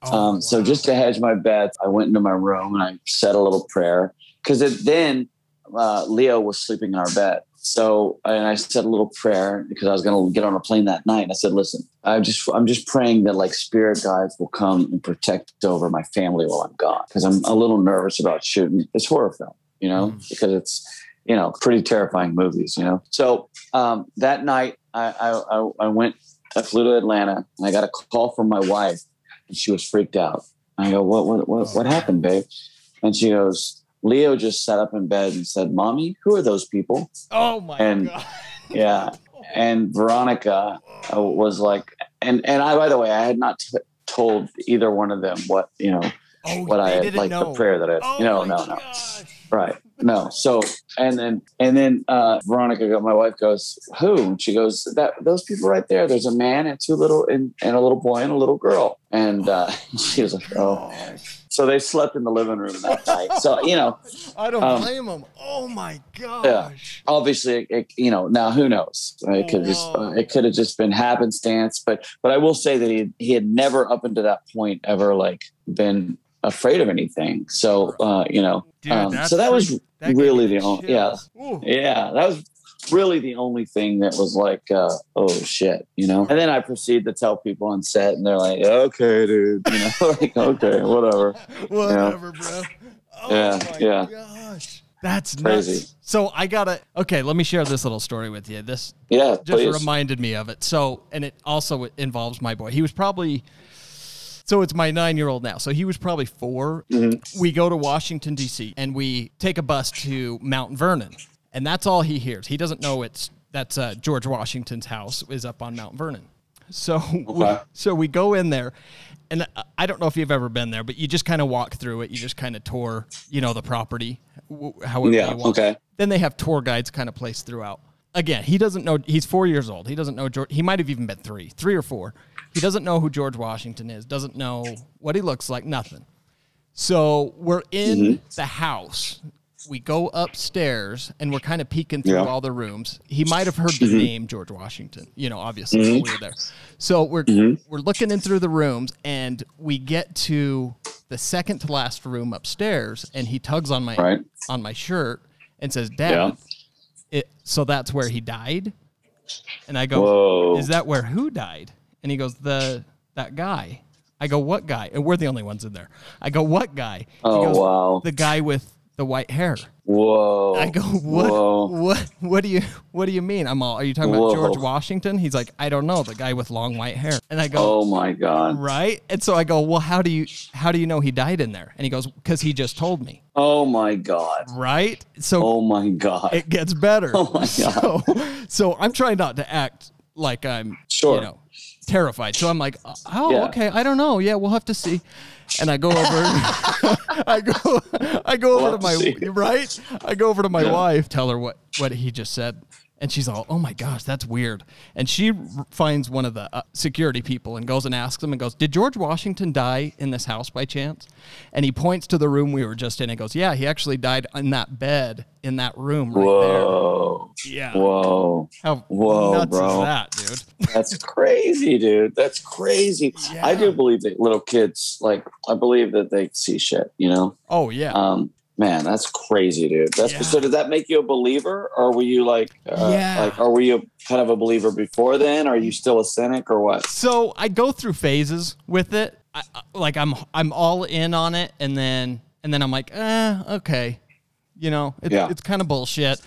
Oh, um, so just to hedge my bets, I went into my room and I said a little prayer because it then uh, Leo was sleeping in our bed. So and I said a little prayer because I was going to get on a plane that night. I said, "Listen, I'm just I'm just praying that like spirit guides will come and protect over my family while I'm gone because I'm a little nervous about shooting this horror film, you know, Mm. because it's you know pretty terrifying movies, you know. So um, that night I, I I I went I flew to Atlanta and I got a call from my wife and she was freaked out. I go, what, what, what, what happened, babe? And she goes, Leo just sat up in bed and said, mommy, who are those people? Oh my and- god. Yeah. And Veronica uh, was like, and, and I, by the way, I had not t- told either one of them what, you know, Oh, what I had, like know. the prayer that I, Oh you know, no, no. gosh. Right. No. So and then and then uh Veronica my wife goes, Who? And she goes, That those people right there, there's a man and two little and, and a little boy and a little girl. And uh (laughs) she was like, Oh. So they slept in the living room that night. So, you know, (laughs) I don't Um, blame them. Oh my gosh. Yeah, obviously it, you know, now who knows? It could just uh, it could have just been happenstance. But but I will say that he he had never up until that point ever like been afraid of anything. So uh, you know, Dude, um, so that was that really the only yeah. Ooh. Yeah, that was really the only thing that was like, uh, oh shit, you know. And then I proceed to tell people on set, and they're like, okay, dude, you know, (laughs) like okay, whatever. (laughs) Whatever, bro. Oh Yeah, my yeah. gosh. That's Crazy. nuts. So I gotta okay, let me share this little story with you. This Yeah, just please. reminded me of it. So, and it also involves my boy. He was probably, so it's my nine year old now. So he was probably 4 Mm-hmm. We go to Washington, D.C., and we take a bus to Mount Vernon. And that's all he hears. He doesn't know it's, that's uh, George Washington's house is up on Mount Vernon. So, we, so we go in there, and I- I don't know if you've ever been there, but you just kind of walk through it. You just kind of tour, you know, the property, however Yeah, you want. okay. Then they have tour guides kind of placed throughout. Again, he doesn't know. He's four years old. He doesn't know George. He might have even been three, three or four. He doesn't know who George Washington is. Doesn't know what he looks like. Nothing. So we're in Mm-hmm. the house. We go upstairs and we're kind of peeking through Yeah. Mm-hmm. all the rooms. He might have heard the name George Washington, you know, obviously while we were there. So we're Mm-hmm. we're looking in through the rooms and we get to the second to last room upstairs and he tugs on my Right. on my shirt and says, "Dad, Yeah. it so that's where he died?" And I go, Whoa. "Is that where who died?" And he goes, "The that guy." I go, "What guy?" And we're the only ones in there. I go, "What guy?" He Oh, goes, wow. The guy with the white hair. Whoa. I go, "What? Whoa. What? What do you What do you mean?" I'm all, "Are you talking about Whoa. George Washington?" He's like, "I don't know, the guy with long white hair." And I go, Oh my god. "Right?" And so I go, "Well, how do you how do you know he died in there?" And he goes, "Cuz he just told me." Oh my god. Right? So Oh my god. it gets better. (laughs) Oh my God. So, so I'm trying not to act like I'm, Sure. you know, terrified. So I'm like, uh, oh, Yeah. okay, I don't know. Yeah, we'll have to see. And I go over, (laughs) (laughs) I go, I go We'll over to my to (laughs) right. I go over to my Yeah. wife, tell her what what he just said, and she's all, oh my gosh, that's weird. And she r- finds one of the uh, security people and goes and asks him and goes, did George Washington die in this house by chance? And he points to the room we were just in and goes, yeah, he actually died in that bed in that room right Whoa. there. Yeah. Whoa. How Whoa, nuts bro. is that, dude? (laughs) That's crazy, dude. That's crazy. I do believe that little kids, like, I believe that they see shit, you know? Oh yeah. Um, man, that's crazy, dude. That's Yeah. so. Did that make you a believer, or were you like, uh, Yeah. like, or were you kind of a believer before then? Are you still a cynic, or what? so I go through phases with it. I, like I'm I'm all in on it, and then and then I'm like, eh, okay, you know, it's Yeah. it's kind of bullshit.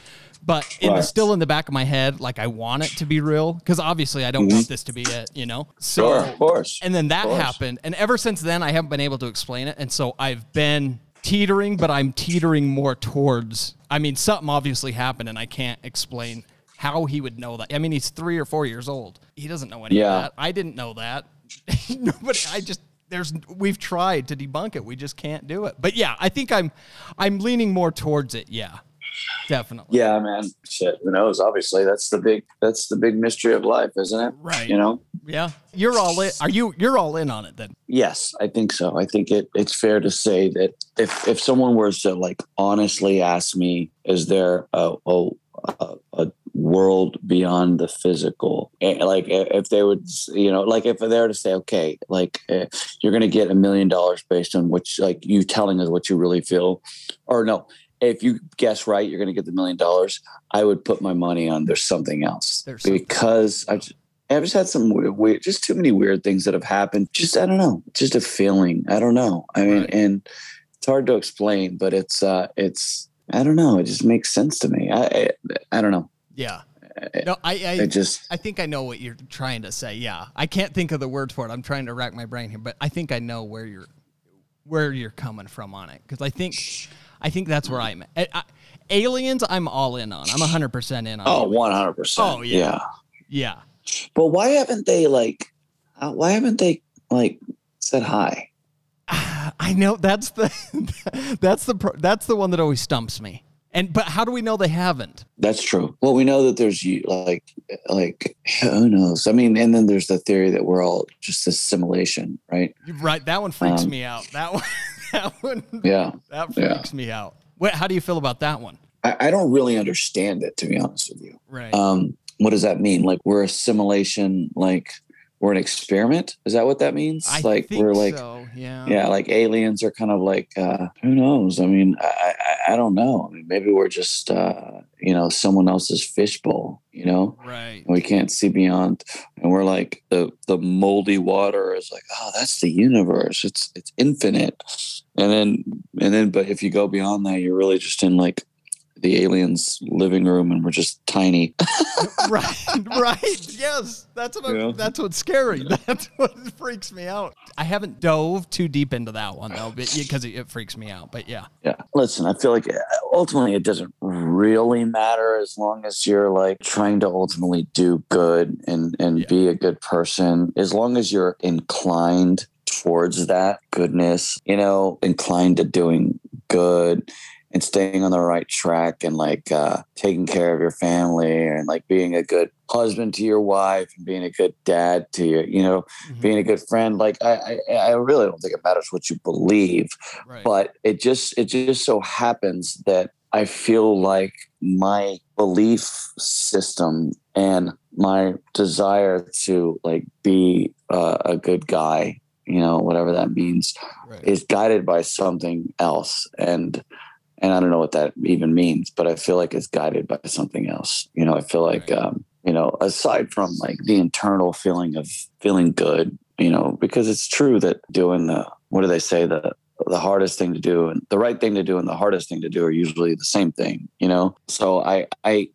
But the, Right. still in the back of my head, like I want it to be real because obviously I don't want this to be it, you know. So Mm-hmm. Sure, of course. And then that happened. And ever since then, I haven't been able to explain it. And so I've been teetering, but I'm teetering more towards. I mean, something obviously happened, and I can't explain how he would know that. I mean, he's three or four years old. He doesn't know any Yeah. of that. I didn't know that. (laughs) Nobody. I just. There's. We've tried to debunk it. We just can't do it. But yeah, I think I'm. I'm leaning more towards it. Yeah, definitely. Yeah, man. Shit, who knows? Obviously, that's the big that's the big mystery of life, isn't it? Right. You know. Yeah. You're all in. Are you? You're all in on it then. Yes, I think so. I think it, it's fair to say that if if someone were to like honestly ask me, is there a a, a, a world beyond the physical. Like if they would, you know, like if they were to say, okay, like uh, you're going to get a million dollars based on which, like you telling us what you really feel, or no, if you guess right, you're going to get the million dollars. I would put my money on there's something else There's something because I just, I've just had some weird, weird, just too many weird things that have happened. Just I don't know, just a feeling. I don't know. I mean, Right. and it's hard to explain, but it's uh, it's I don't know. It just makes sense to me. I I, I don't know. Yeah. No, I, I, It just I think I know what you're trying to say. Yeah, I can't think of the word for it. I'm trying to rack my brain here, but I think I know where you're where you're coming from on it because I think I think that's where I'm. At. I, aliens, I'm all in on. I'm 100 percent in on. oh, aliens. one hundred percent. Oh, yeah. yeah. But why haven't they like? Uh, why haven't they like said hi? (sighs) I know that's the (laughs) that's the that's the one that always stumps me. And but how do we know they haven't? That's true. Well, we know that there's like like who knows? I mean, and then there's the theory that we're all just this simulation, right? Right, that one freaks Um, me out. That one, (laughs) that one, Yeah. that yeah. freaks me out. What? How do you feel about that one? I, I don't really understand it to be honest with you. Right. Um, what does that mean? Like we're assimilation, like we're an experiment? Is that what that means? I like we're like so. Yeah. yeah, like aliens are kind of like uh who knows? I mean, I I, I don't know. I mean, maybe we're just uh, you know, someone else's fishbowl, you know? Right. and we can't see beyond and we're like the the moldy water is like oh that's the universe it's it's infinite and then and then but if you go beyond that you're really just in like the aliens living room and we're just tiny (laughs) right. Right. Yes. That's what. Yeah. That's what's scary. (laughs) That's what freaks me out. I haven't dove too deep into that one though, because it, it freaks me out. But yeah. yeah listen i feel like uh, ultimately it doesn't really matter as long as you're like trying to ultimately do good and and Yeah. be a good person as long as you're inclined towards that goodness you know inclined to doing good and staying on the right track and like uh taking care of your family and like being a good husband to your wife and being a good dad to your you know Mhm. being a good friend like i i, I really don't think it matters what you believe Right. but it just it just so happens that i feel like my belief system and my desire to like be uh, a good guy you know whatever that means right. is guided by something else and and i don't know what that even means but i feel like it's guided by something else. You know i feel like Right. um you know aside from like the internal feeling of feeling good you know because it's true that doing the what do they say? The the hardest thing to do and the right thing to do and the hardest thing to do are usually the same thing you know? So i i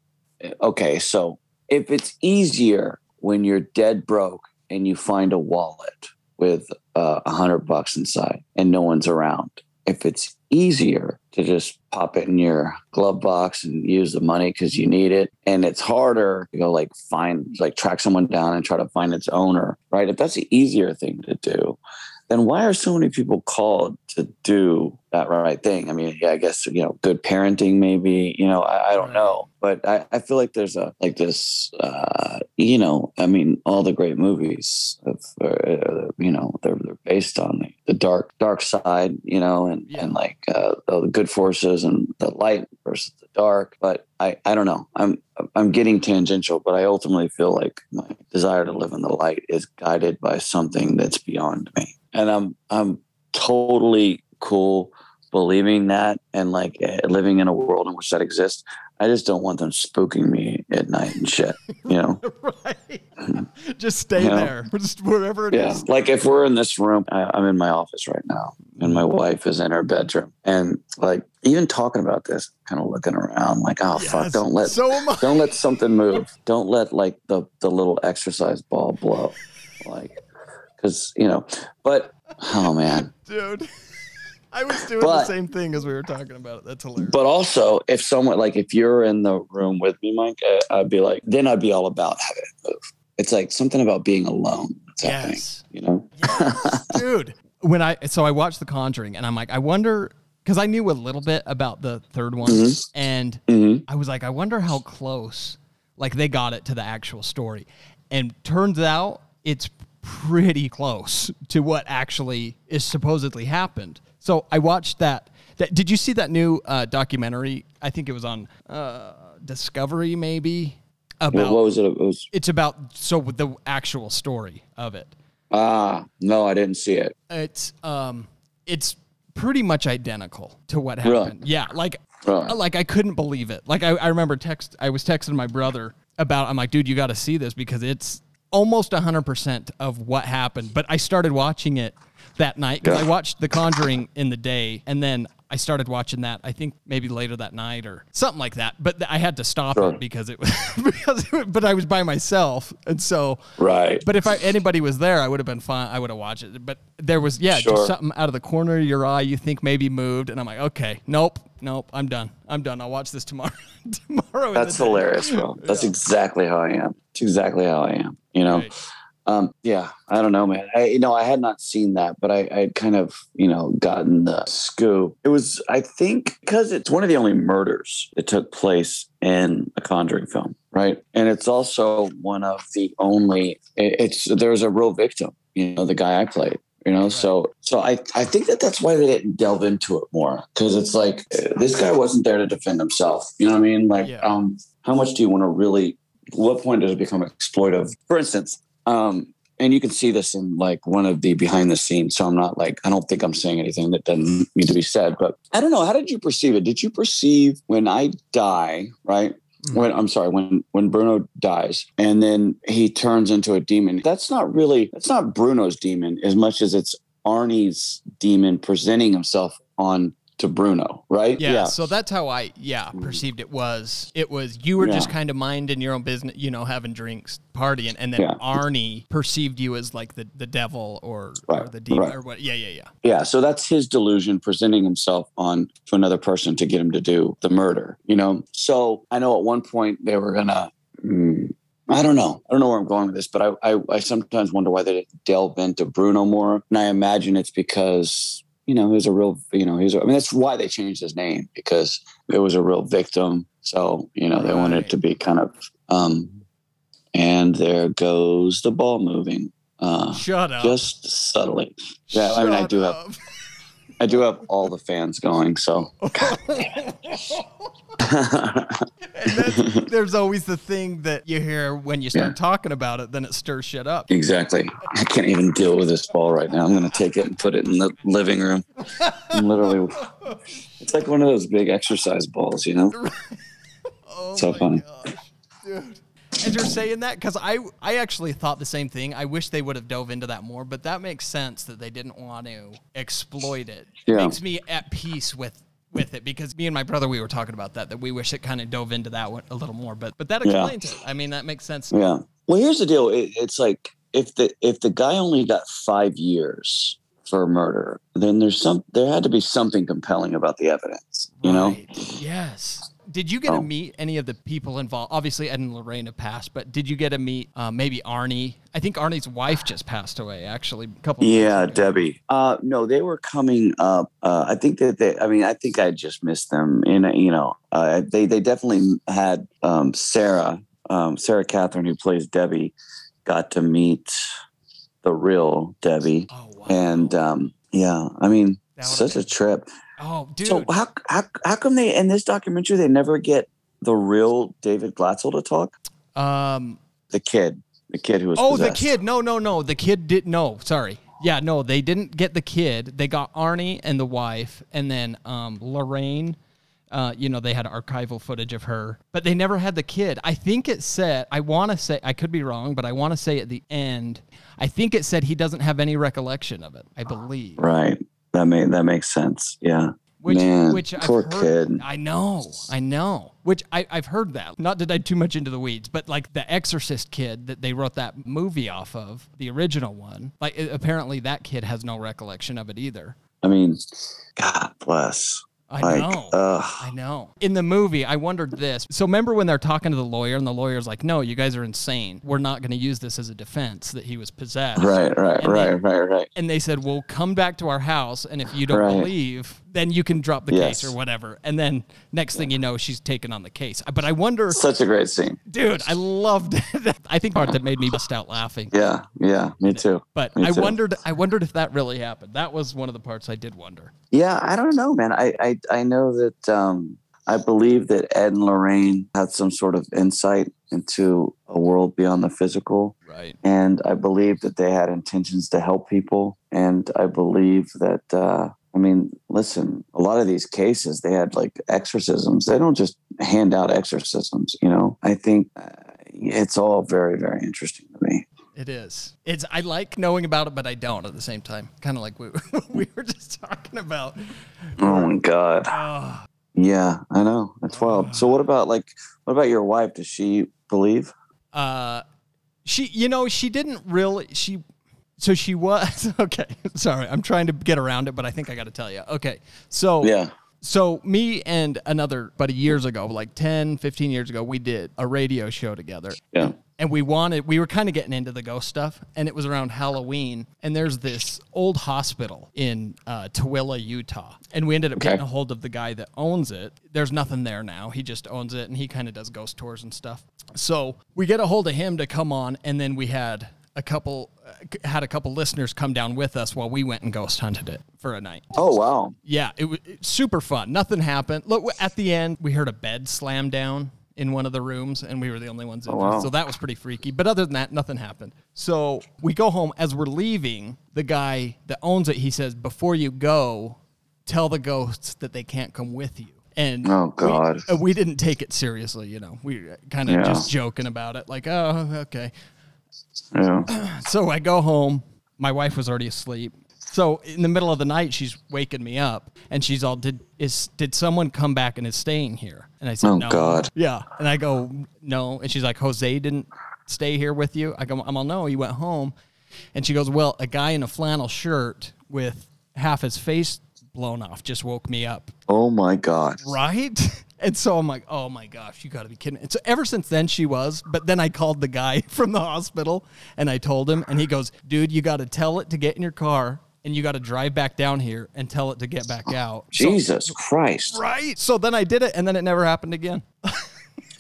okay so if it's easier when you're dead broke and you find a wallet with uh, a hundred bucks inside and no one's around if it's easier to just pop it in your glove box and use the money because you need it. And it's harder to go like find like track someone down and try to find its owner right? If that's the easier thing to do then why are so many people called to do that right thing? I mean, yeah, I guess you know, good parenting, maybe. You know, I, I don't know, but I, I feel like there's a like this. Uh, you know, I mean, all the great movies, of, uh, you know, they're they're based on the, the dark dark side, you know, and Yeah. and like uh, the good forces and the light versus the dark. But I I don't know. I'm I'm getting tangential, but I ultimately feel like my desire to live in the light is guided by something that's beyond me, and I'm I'm totally cool believing that and like eh, living in a world in which that exists. I just don't want them spooking me at night and shit. You know. (laughs) right. Just stay You know? there. (laughs) Just wherever it is. Yeah, like if we're in this room, I, I'm in my office right now, and my wife is in her bedroom, and like even talking about this, kind of looking around, like, oh fuck, don't let So don't let something move. Don't let like the the little exercise ball blow, (laughs) like because you know. But oh man, (laughs) Dude. I was doing the same thing as we were talking about it. That's hilarious. but also if someone like if you're in the room with me, Mike, I, I'd be like, then I'd be all about having it move. It's like something about being alone. Yes. you know. (laughs) dude when i so i watched the conjuring and i'm like i wonder because i knew a little bit about the third one Mhm. and hmm i was like i wonder how close like they got it to the actual story and turns out it's pretty close to what actually is supposedly happened so i watched that, that did you see that new uh, documentary i think it was on uh, discovery maybe about what was it? It was it's about so the actual story of it. ah no, I didn't see it. It's um it's pretty much identical to what Really? happened. Yeah, like Really? like I couldn't believe it. Like I, I remember text I was texting my brother about I'm like, dude, you got to see this because it's almost 100% of what happened. But I started watching it that night because I watched The Conjuring in the day and then I started watching that I think maybe later that night or something like that. But th- I had to stop Sure. it because it was (laughs) because it, was- but I was by myself and so Right. but if I, anybody was there, I would have been fine. I would have watched it. But there was, yeah, Sure. just something out of the corner of your eye you think maybe moved, and I'm like, okay, nope, nope, I'm done. I'm done. I'll watch this tomorrow. (laughs) tomorrow. That's hilarious, bro. That's exactly how I am. It's exactly how I am. You know. Right. Um, yeah, I don't know, man. I, you know, I had not seen that, but I, I'd kind of, you know, gotten the scoop. It was, I think, because it's one of the only murders that took place in a Conjuring film, right? And it's also one of the only. it- It's there's a real victim, you know, the guy I played. You know, so so I I think that that's why they didn't delve into it more because it's like uh, this guy wasn't there to defend himself. You know what I mean? Like, Yeah. um, how much do you want to really? What point does it become exploitive? For instance, um, and you can see this in like one of the behind the scenes. So I'm not like I don't think I'm saying anything that doesn't need to be said. But I don't know. How did you perceive it? Did you perceive when I die, right? When I'm sorry, when when Bruno dies and then he turns into a demon. That's not really that's not Bruno's demon as much as it's Arnie's demon presenting himself on to Bruno, right? Yeah, So that's how I, yeah, perceived it was. It was you were just kind of minding your own business, you know, having drinks, partying, and then Yeah. Arnie perceived you as like the the devil or, or the demon right. or what? Yeah, yeah, yeah. Yeah, so that's his delusion presenting himself on to another person to get him to do the murder, you know? So I know at one point they were gonna mm, I don't know. I don't know where I'm going with this, but I, I I sometimes wonder why they didn't delve into Bruno more. And I imagine it's because, you know, he was a real you know, he was a, I mean that's why they changed his name, because it was a real victim. So, you know, they wanted it to be kind of um and there goes the ball moving. Uh Shut up. just subtly. Yeah, I mean I Shut do have. I do have all the fans going, so (laughs) (laughs) (laughs) (laughs) there's always the thing that you hear when you start Yeah. talking about it, then it stirs shit up. exactly. I can't even deal with this ball right now. I'm gonna take it and put it in the living room. I'm literally, it's like one of those big exercise balls, you know. (laughs) Oh So my funny. gosh, dude. As you're saying that, because I I actually thought the same thing. I wish they would have dove into that more, but that makes sense that they didn't want to exploit it. Yeah. Makes me at peace with with it because me and my brother we were talking about that that we wish it kind of dove into that one a little more. But but that Yeah. explains it. I mean that makes sense. Yeah. Well, here's the deal. It, it's like if the if the guy only got five years for murder, then there's some there had to be something compelling about the evidence, you know. Yes. Did you get to Oh. meet any of the people involved? Obviously, Ed and Lorraine have passed, but did you get to meet uh, maybe Arnie? I think Arnie's wife just passed away, actually, a couple. Yeah, ago. Debbie. Uh, no, they were coming up. Uh, I think that they. I mean, I think I just missed them. In a, you know, uh, they they definitely had um, Sarah, um, Sarah Catherine, who plays Debbie, got to meet the real Debbie, Oh wow. and um, yeah, I mean, That would've such a trip. Oh, dude. So how, how how come they in this documentary they never get the real David Glatzel to talk? um. The kid, the kid who was Oh, the kid. No, no, no. The kid didn't. No, sorry. Yeah, no, they didn't get the kid. They got Arnie and the wife, and then um, Lorraine. Uh, you know, they had archival footage of her, but they never had the kid. I think it said. I want to say. I could be wrong, but I want to say at the end. I think it said he doesn't have any recollection of it. I believe. Right. That may that makes sense. Yeah. Which, Man, which I've poor heard, kid. I know, I know. Which I, I've heard that. Not to dive too much into the weeds, but like the Exorcist kid that they wrote that movie off of, the original one. Like apparently that kid has no recollection of it either. I mean, God bless. I Like, know. ugh. I know. In the movie, I wondered this. So remember when they're talking to the lawyer, and the lawyer's like, "No, you guys are insane. We're not going to use this as a defense that he was possessed." Right, right, And right, then- right, right. and they said, "Well, come back to our house, and if you don't Right. believe, then you can drop the Yes. case or whatever." And then next thing you know, she's taken on the case. But I wonder, Such a great scene. dude, I loved (laughs) it. I think part that made me bust out laughing. Yeah, yeah, me too. But Me I too. wondered, I wondered if that really happened. That was one of the parts I did wonder. Yeah, I don't know, man. I I, I know that um, I believe that Ed and Lorraine had some sort of insight into a world beyond the physical. Right. And I believe that they had intentions to help people. And I believe that, uh, I mean, listen, a lot of these cases, they had like exorcisms. They don't just hand out exorcisms, you know? I think uh, it's all very, very interesting to me. It is. It's I like knowing about it, but I don't at the same time. Kind of like we (laughs) we were just talking about. Oh my God. Oh, Yeah, I know. That's wild. So what about like, what about your wife? Does she believe? uh, she, you know, she didn't really. She, so she was (laughs) okay. Sorry, I'm trying to get around it, but I think I got to tell you. Okay, so Yeah. So me and another buddy years ago, like 10, 15 years ago, we did a radio show together. Yeah. And we wanted, we were kind of getting into the ghost stuff, and it was around Halloween. And there's this old hospital in uh, Tooele, Utah. And we ended up Okay. getting a hold of the guy that owns it. There's nothing there now. He just owns it, and he kind of does ghost tours and stuff. So we get a hold of him to come on, and then we had a couple, uh, had a couple listeners come down with us while we went and ghost hunted it for a night. Oh, wow. Yeah, it was super fun. Nothing happened. Look, at the end, we heard a bed slam down in one of the rooms, and we were the only ones in Oh, there. wow. So that was pretty freaky. But other than that, nothing happened. So we go home. As we're leaving, the guy that owns it, he says, "Before you go, tell the ghosts that they can't come with you." And Oh, God. we, uh, we didn't take it seriously. You know, we kind of Yeah. just joking about it, like, "Oh, okay." Yeah. (clears throat) So I go home. My wife was already asleep. So in the middle of the night, she's waking me up, and she's all, "Did is did someone come back and is staying here?" And I said, Oh, "No." God. Yeah, and I go, "No," and she's like, "Jose didn't stay here with you." I go, "I'm all no, he went home," and she goes, "Well, a guy in a flannel shirt with half his face blown off just woke me up." Oh, my God. Right? (laughs) And so I'm like, oh my gosh, you got to be kidding. And so ever since then, she was. But then I called the guy (laughs) from the hospital and I told him, and he goes, dude, you got to tell it to get in your car and you got to drive back down here and tell it to get back out. So- Jesus Christ. right. So then I did it and then it never happened again. (laughs)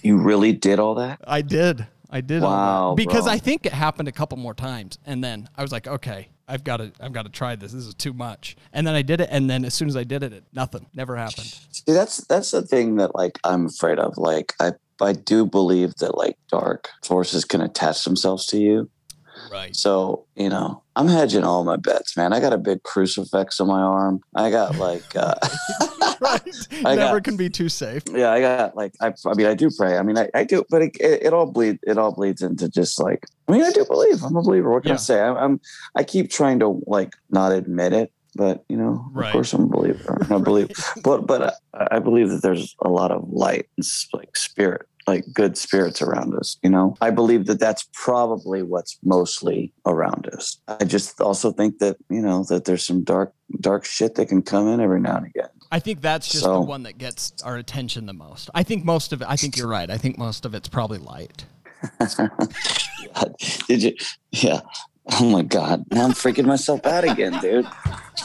You really did all that? I did. I did. Wow, Because bro. I think it happened a couple more times. And then I was like, okay, I've got to, I've got to try this. This is too much. And then I did it. And then as soon as I did it, it nothing, never happened. See, that's that's the thing that like I'm afraid of. Like I I do believe that like dark forces can attach themselves to you. Right. So, you know, I'm hedging all my bets, man. I got a big crucifix on my arm. I got like uh (laughs) right. I Never got- can be too safe. yeah, I got like I, I mean I do pray. I mean I, I do, but it, it, it all bleed it all bleeds into just like I mean I do believe. I'm a believer. What can Yeah. I say? I, I'm I keep trying to like not admit it, but you know, Right. of course I'm a believer. I believe, (laughs) but but I, I believe that there's a lot of light and like spirit, like good spirits around us. You know, I believe that that's probably what's mostly around us. I just also think that you know that there's some dark dark shit that can come in every now and again. I think that's just So- the one that gets our attention the most. I think most of it, I think you're right. I think most of it's probably light. (laughs) Did you? Yeah. Oh my god! Now I'm freaking myself out again, dude.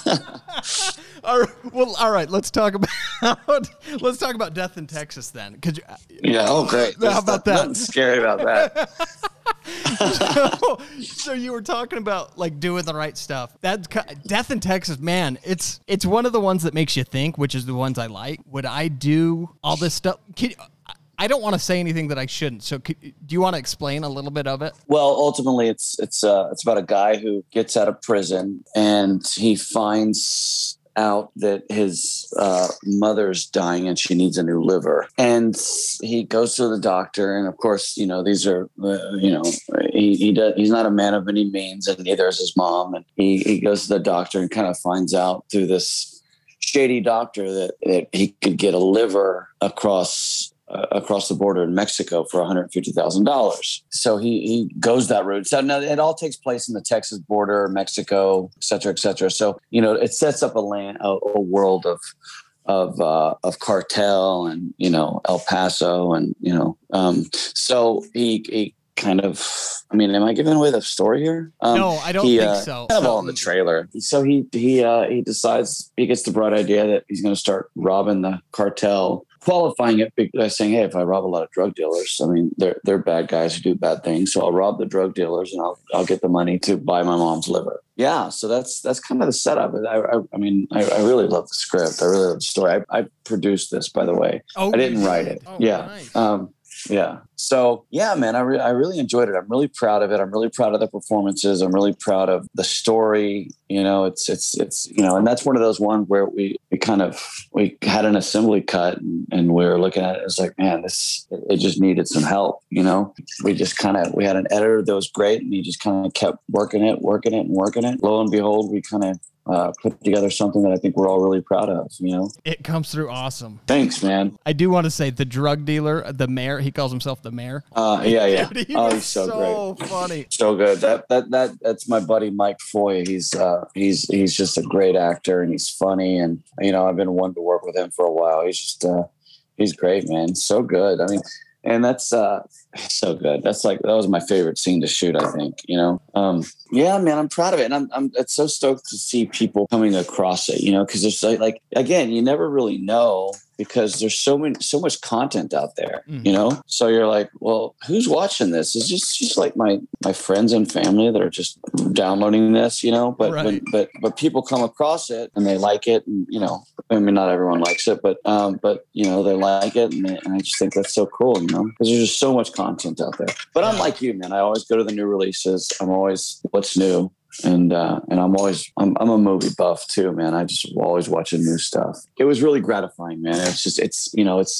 (laughs) All right, well, all right. Let's talk about (laughs) let's talk about death in Texas then. Cause you- Yeah. Oh, great. How about that? Nothing scary about that. (laughs) (laughs) so so, you were talking about like doing the right stuff. That's ki- death in Texas, man. It's it's one of the ones that makes you think, which is the ones I like. Would I do all this stuff? Can, I don't want to say anything that I shouldn't. So, could, do you want to explain a little bit of it? Well, ultimately, it's it's uh, it's about a guy who gets out of prison and he finds out that his uh, mother's dying and she needs a new liver, and he goes to the doctor. And of course, you know these are uh, you know he he does, he's not a man of any means, and neither is his mom. And he he goes to the doctor and kind of finds out through this shady doctor that, that he could get a liver across uh, across the border in Mexico for $150,000. So he, he goes that route. So now it all takes place in the Texas border, Mexico, et cetera, et cetera. So, you know, it sets up a land, a, a world of, of, uh, of cartel and, you know, El Paso and, you know, um, so he, he kind of, I mean, am I giving away the story here? Um, no, I don't he, think uh, so. Kind of So- all in the trailer. So he he uh, he decides he gets the bright idea that he's going to start robbing the cartel, qualifying it by saying, "Hey, if I rob a lot of drug dealers, I mean they're they're bad guys who do bad things. So I'll rob the drug dealers and I'll I'll get the money to buy my mom's liver." Yeah, so that's that's kind of the setup. I I, I mean, I, I really love the script. I really love the story. I, I produced this, by the way. Oh, I didn't write it. Oh, yeah. nice. Um, yeah. So yeah, man, I, re- I really enjoyed it. I'm really proud of it. I'm really proud of the performances. I'm really proud of the story. You know, it's it's it's you know, and that's one of those ones where we we kind of we had an assembly cut and, and we were looking at it. It's like, man, this it just needed some help. You know, we just kind of we had an editor that was great, and he just kind of kept working it, working it, and working it. Lo and behold, we kind of uh, put together something that I think we're all really proud of. You know, It comes through awesome. thanks, man. I do want to say the drug dealer, the mayor, he calls himself the mayor. Uh, yeah, yeah. (laughs) Dude, he oh, he's so, great. So funny. so good. That that that that's my buddy Mike Foy. He's uh he's he's just a great actor and he's funny and you know I've been wanting to work with him for a while. He's just uh he's great, man. So good. I mean, and that's uh (sighs) so good. That's like that was my favorite scene to shoot. I think you know. Um yeah, man, I'm proud of it, and I'm I'm it's so stoked to see people coming across it. You know, because there's like, like again, you never really know because there's so many so much content out there Mhm. you know so you're like well who's watching this it's just just like my my friends and family that are just downloading this you know but Right. when, but but people come across it and they like it and you know i mean not everyone likes it but um but you know they like it and, they, and i just think that's so cool you know because there's just so much content out there but i'm like you man i always go to the new releases i'm always what's new and uh, and I'm always I'm, I'm a movie buff too, man. I just always watching new stuff. It was really gratifying, man. It's just it's you know it's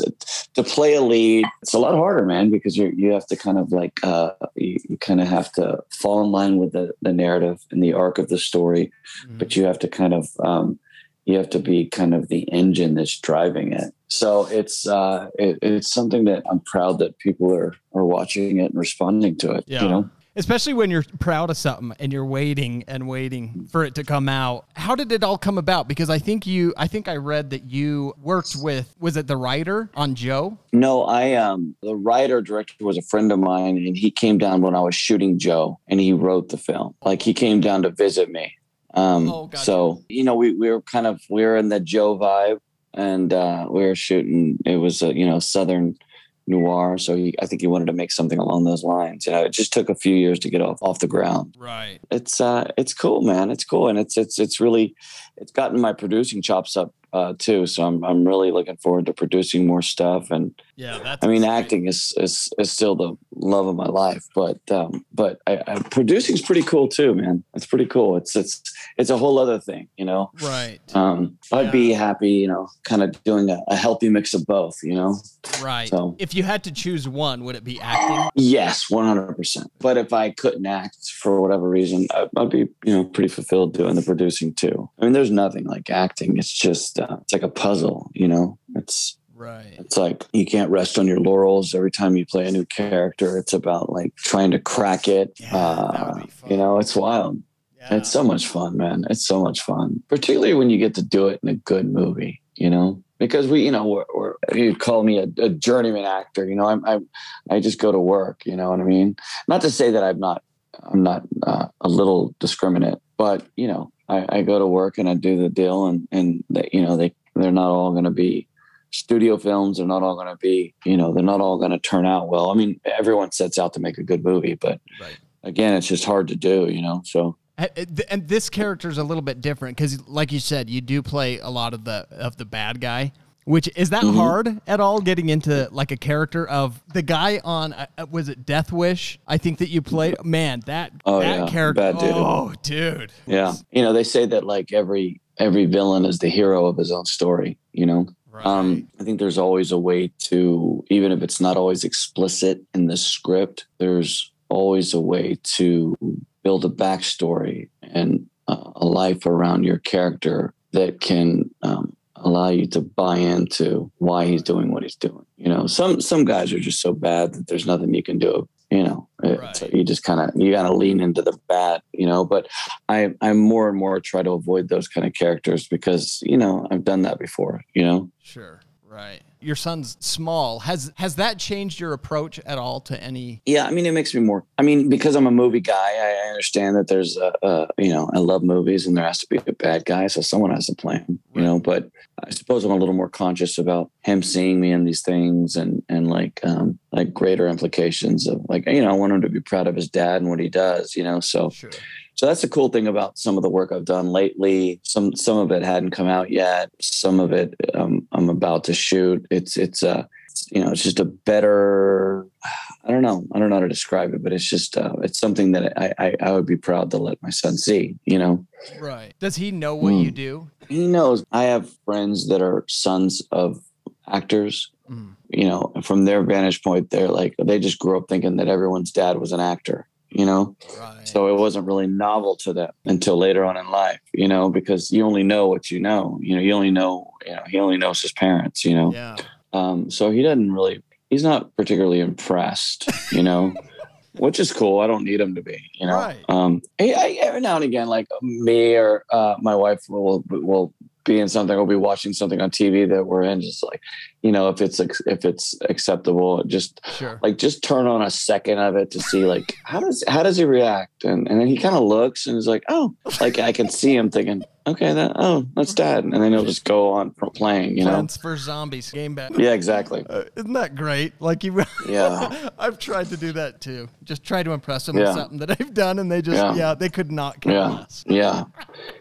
to play a lead. It's a lot harder, man, because you you have to kind of like uh, you, you kind of have to fall in line with the the narrative and the arc of the story, Mm-hmm. but you have to kind of um, you have to be kind of the engine that's driving it. So it's uh, it, it's something that I'm proud that people are are watching it and responding to it. Yeah. You know. Especially when you're proud of something and you're waiting and waiting for it to come out. How did it all come about? Because I think you, I think I read that you worked with, was it the writer on Joe? No, I um the writer director was a friend of mine and he came down when I was shooting Joe and he wrote the film. Like he came down to visit me. Um Oh, gotcha. so you know we we were kind of we were in the Joe vibe and uh we were shooting it was a you know southern noir so he I think he wanted to make something along those lines. You know, it just took a few years to get off off the ground Right. it's uh it's cool man it's cool and it's it's it's really it's gotten my producing chops up uh too so i'm i'm really looking forward to producing more stuff and Yeah. That's i mean acting is is is still the love of my life but um but I, I producing's pretty cool too man it's pretty cool it's it's it's a whole other thing you know Right. um i'd be happy you know kind of doing a, a healthy mix of both you know Right. So- If you had to choose one, would it be acting? Yes, one hundred percent. But if I couldn't act for whatever reason, I- I'd be you know pretty fulfilled doing the producing too. I mean, there's nothing like acting. It's just uh, it's like a puzzle. You know, it's Right. it's like you can't rest on your laurels every time you play a new character. It's about like trying to crack it. Yeah, uh, would be fun. you know, it's wild. Yeah. It's so much fun, man. It's so much fun, particularly when you get to do it in a good movie, you know, because we, you know, we're, we're you call me a, a journeyman actor, you know, I'm, I, I just go to work, you know what I mean? Not to say that I'm not, I'm not uh, a little discriminate, but you know, I, I go to work and I do the deal and, and they, you know, they, they're not all going to be studio films. They're not all going to be, you know, they're not all going to turn out well. I mean, everyone sets out to make a good movie, but Right. again, it's just hard to do, you know? So, Uh, uh, th- And this character is a little bit different because, like you said, you do play a lot of the of the bad guy. Which is that Mm-hmm. hard at all? Getting into like a character of the guy on uh, uh, was it Death Wish? I think that you played. Man, that Oh, that yeah. character. Bad dude. Oh, dude. Yeah. You know, they say that like every every villain is the hero of his own story, you know. Right. Um I think there's always a way to even if it's not always explicit in the script, there's always a way to build a backstory and uh, a life around your character that can um allow you to buy into why he's doing what he's doing. You know, some some guys are just so bad that there's nothing you can do. You know, Right. you just kind of you got to lean into the bad. You know, but I I more and more try to avoid those kind of characters because you know I've done that before. You know, Sure. Right. Your son's small. Has has that changed your approach at all to any? yeah. I mean, it makes me more. I mean, because I'm a movie guy, I, understand that there's a, a you know I love movies and there has to be a bad guy, so someone has to play him. You know, but I suppose I'm a little more conscious about him seeing me in these things and and like um like greater implications of like you know I want him to be proud of his dad and what he does. You know, so Sure. So that's the cool thing about some of the work I've done lately. Some some of it hadn't come out yet. Some of it um, I'm about to shoot. It's it's uh you know, it's just a better. I don't know. I don't know how to describe it, but it's just uh, it's something that I, I I would be proud to let my son see. You know, Right. Does he know what Mm. you do? he knows. I have friends that are sons of actors. Mm. You know, from their vantage point, they're like they just grew up thinking that everyone's dad was an actor. You know, Right. so it wasn't really novel to them until later on in life. You know, because you only know what you know. You know, you only know. You know, he only knows his parents. You know, yeah. um, so he doesn't really, he's not particularly impressed, you know, (laughs) which is cool. I don't need him to be, you know. Right. Um, I, I, every now and again, like me or uh, my wife will will be in something. We'll be watching something on TV that we're in, just like, you know, if it's if it's acceptable, just Sure. like just turn on a second of it to see like how does how does he react, and and then he kind of looks and is like, oh, like I can see him thinking, okay, that oh, that's dad, and then he'll just go on from playing, you know. Plants vs. Zombies game back. Yeah, exactly. Uh, isn't that great? Like you, (laughs) Yeah. I've tried to do that too. Just try to impress them Yeah. with something that I've done, and they just, yeah, Yeah. they could not care Yeah, less. yeah,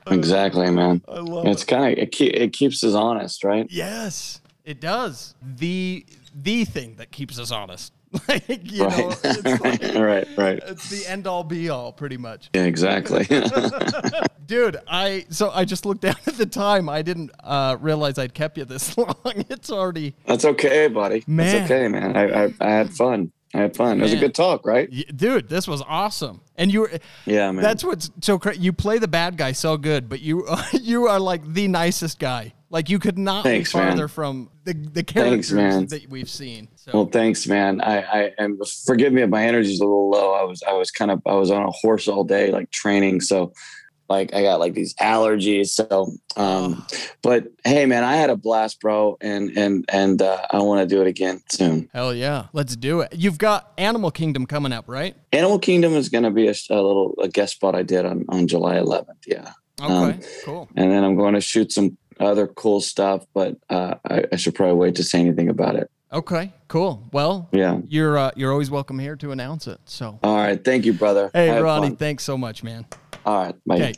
exactly, man. I love It's it. kind of it, keep, it keeps us honest, right? Yes, it does. The the thing that keeps us honest. (laughs) like you know, Right, it's (laughs) like right, right, it's the end all be all, pretty much. Yeah, exactly. (laughs) Dude, I so I just looked down at the time. I didn't uh, realize I'd kept you this long. It's already That's okay, buddy. Man. That's okay, man. I, I I had fun. I had fun. It was a good talk, right? Dude. This was awesome, and you were. Yeah, man. That's what's so cra You play the bad guy so good, but you you are like the nicest guy. Like you could not Thanks, be farther man. from the the characters man. that we've seen. So well, thanks, man. I I and forgive me if my energy's a little low. I was I was kind of I was on a horse all day, like training. So, like I got like these allergies. So, um, but hey, man, I had a blast, bro, and and and uh, I want to do it again soon. hell yeah, let's do it. You've got Animal Kingdom coming up, right? Animal Kingdom is going to be a, a little a guest spot I did on on July 11th. Yeah. Okay, Um, cool. and then I'm going to shoot some other cool stuff, but uh, I, I should probably wait to say anything about it. Okay, cool. Well, Yeah. you're uh, you're always welcome here to announce it. So, All right. Thank you, brother. hey, Have Ronnie, fun. thanks so much, man. All right. Bye. Okay,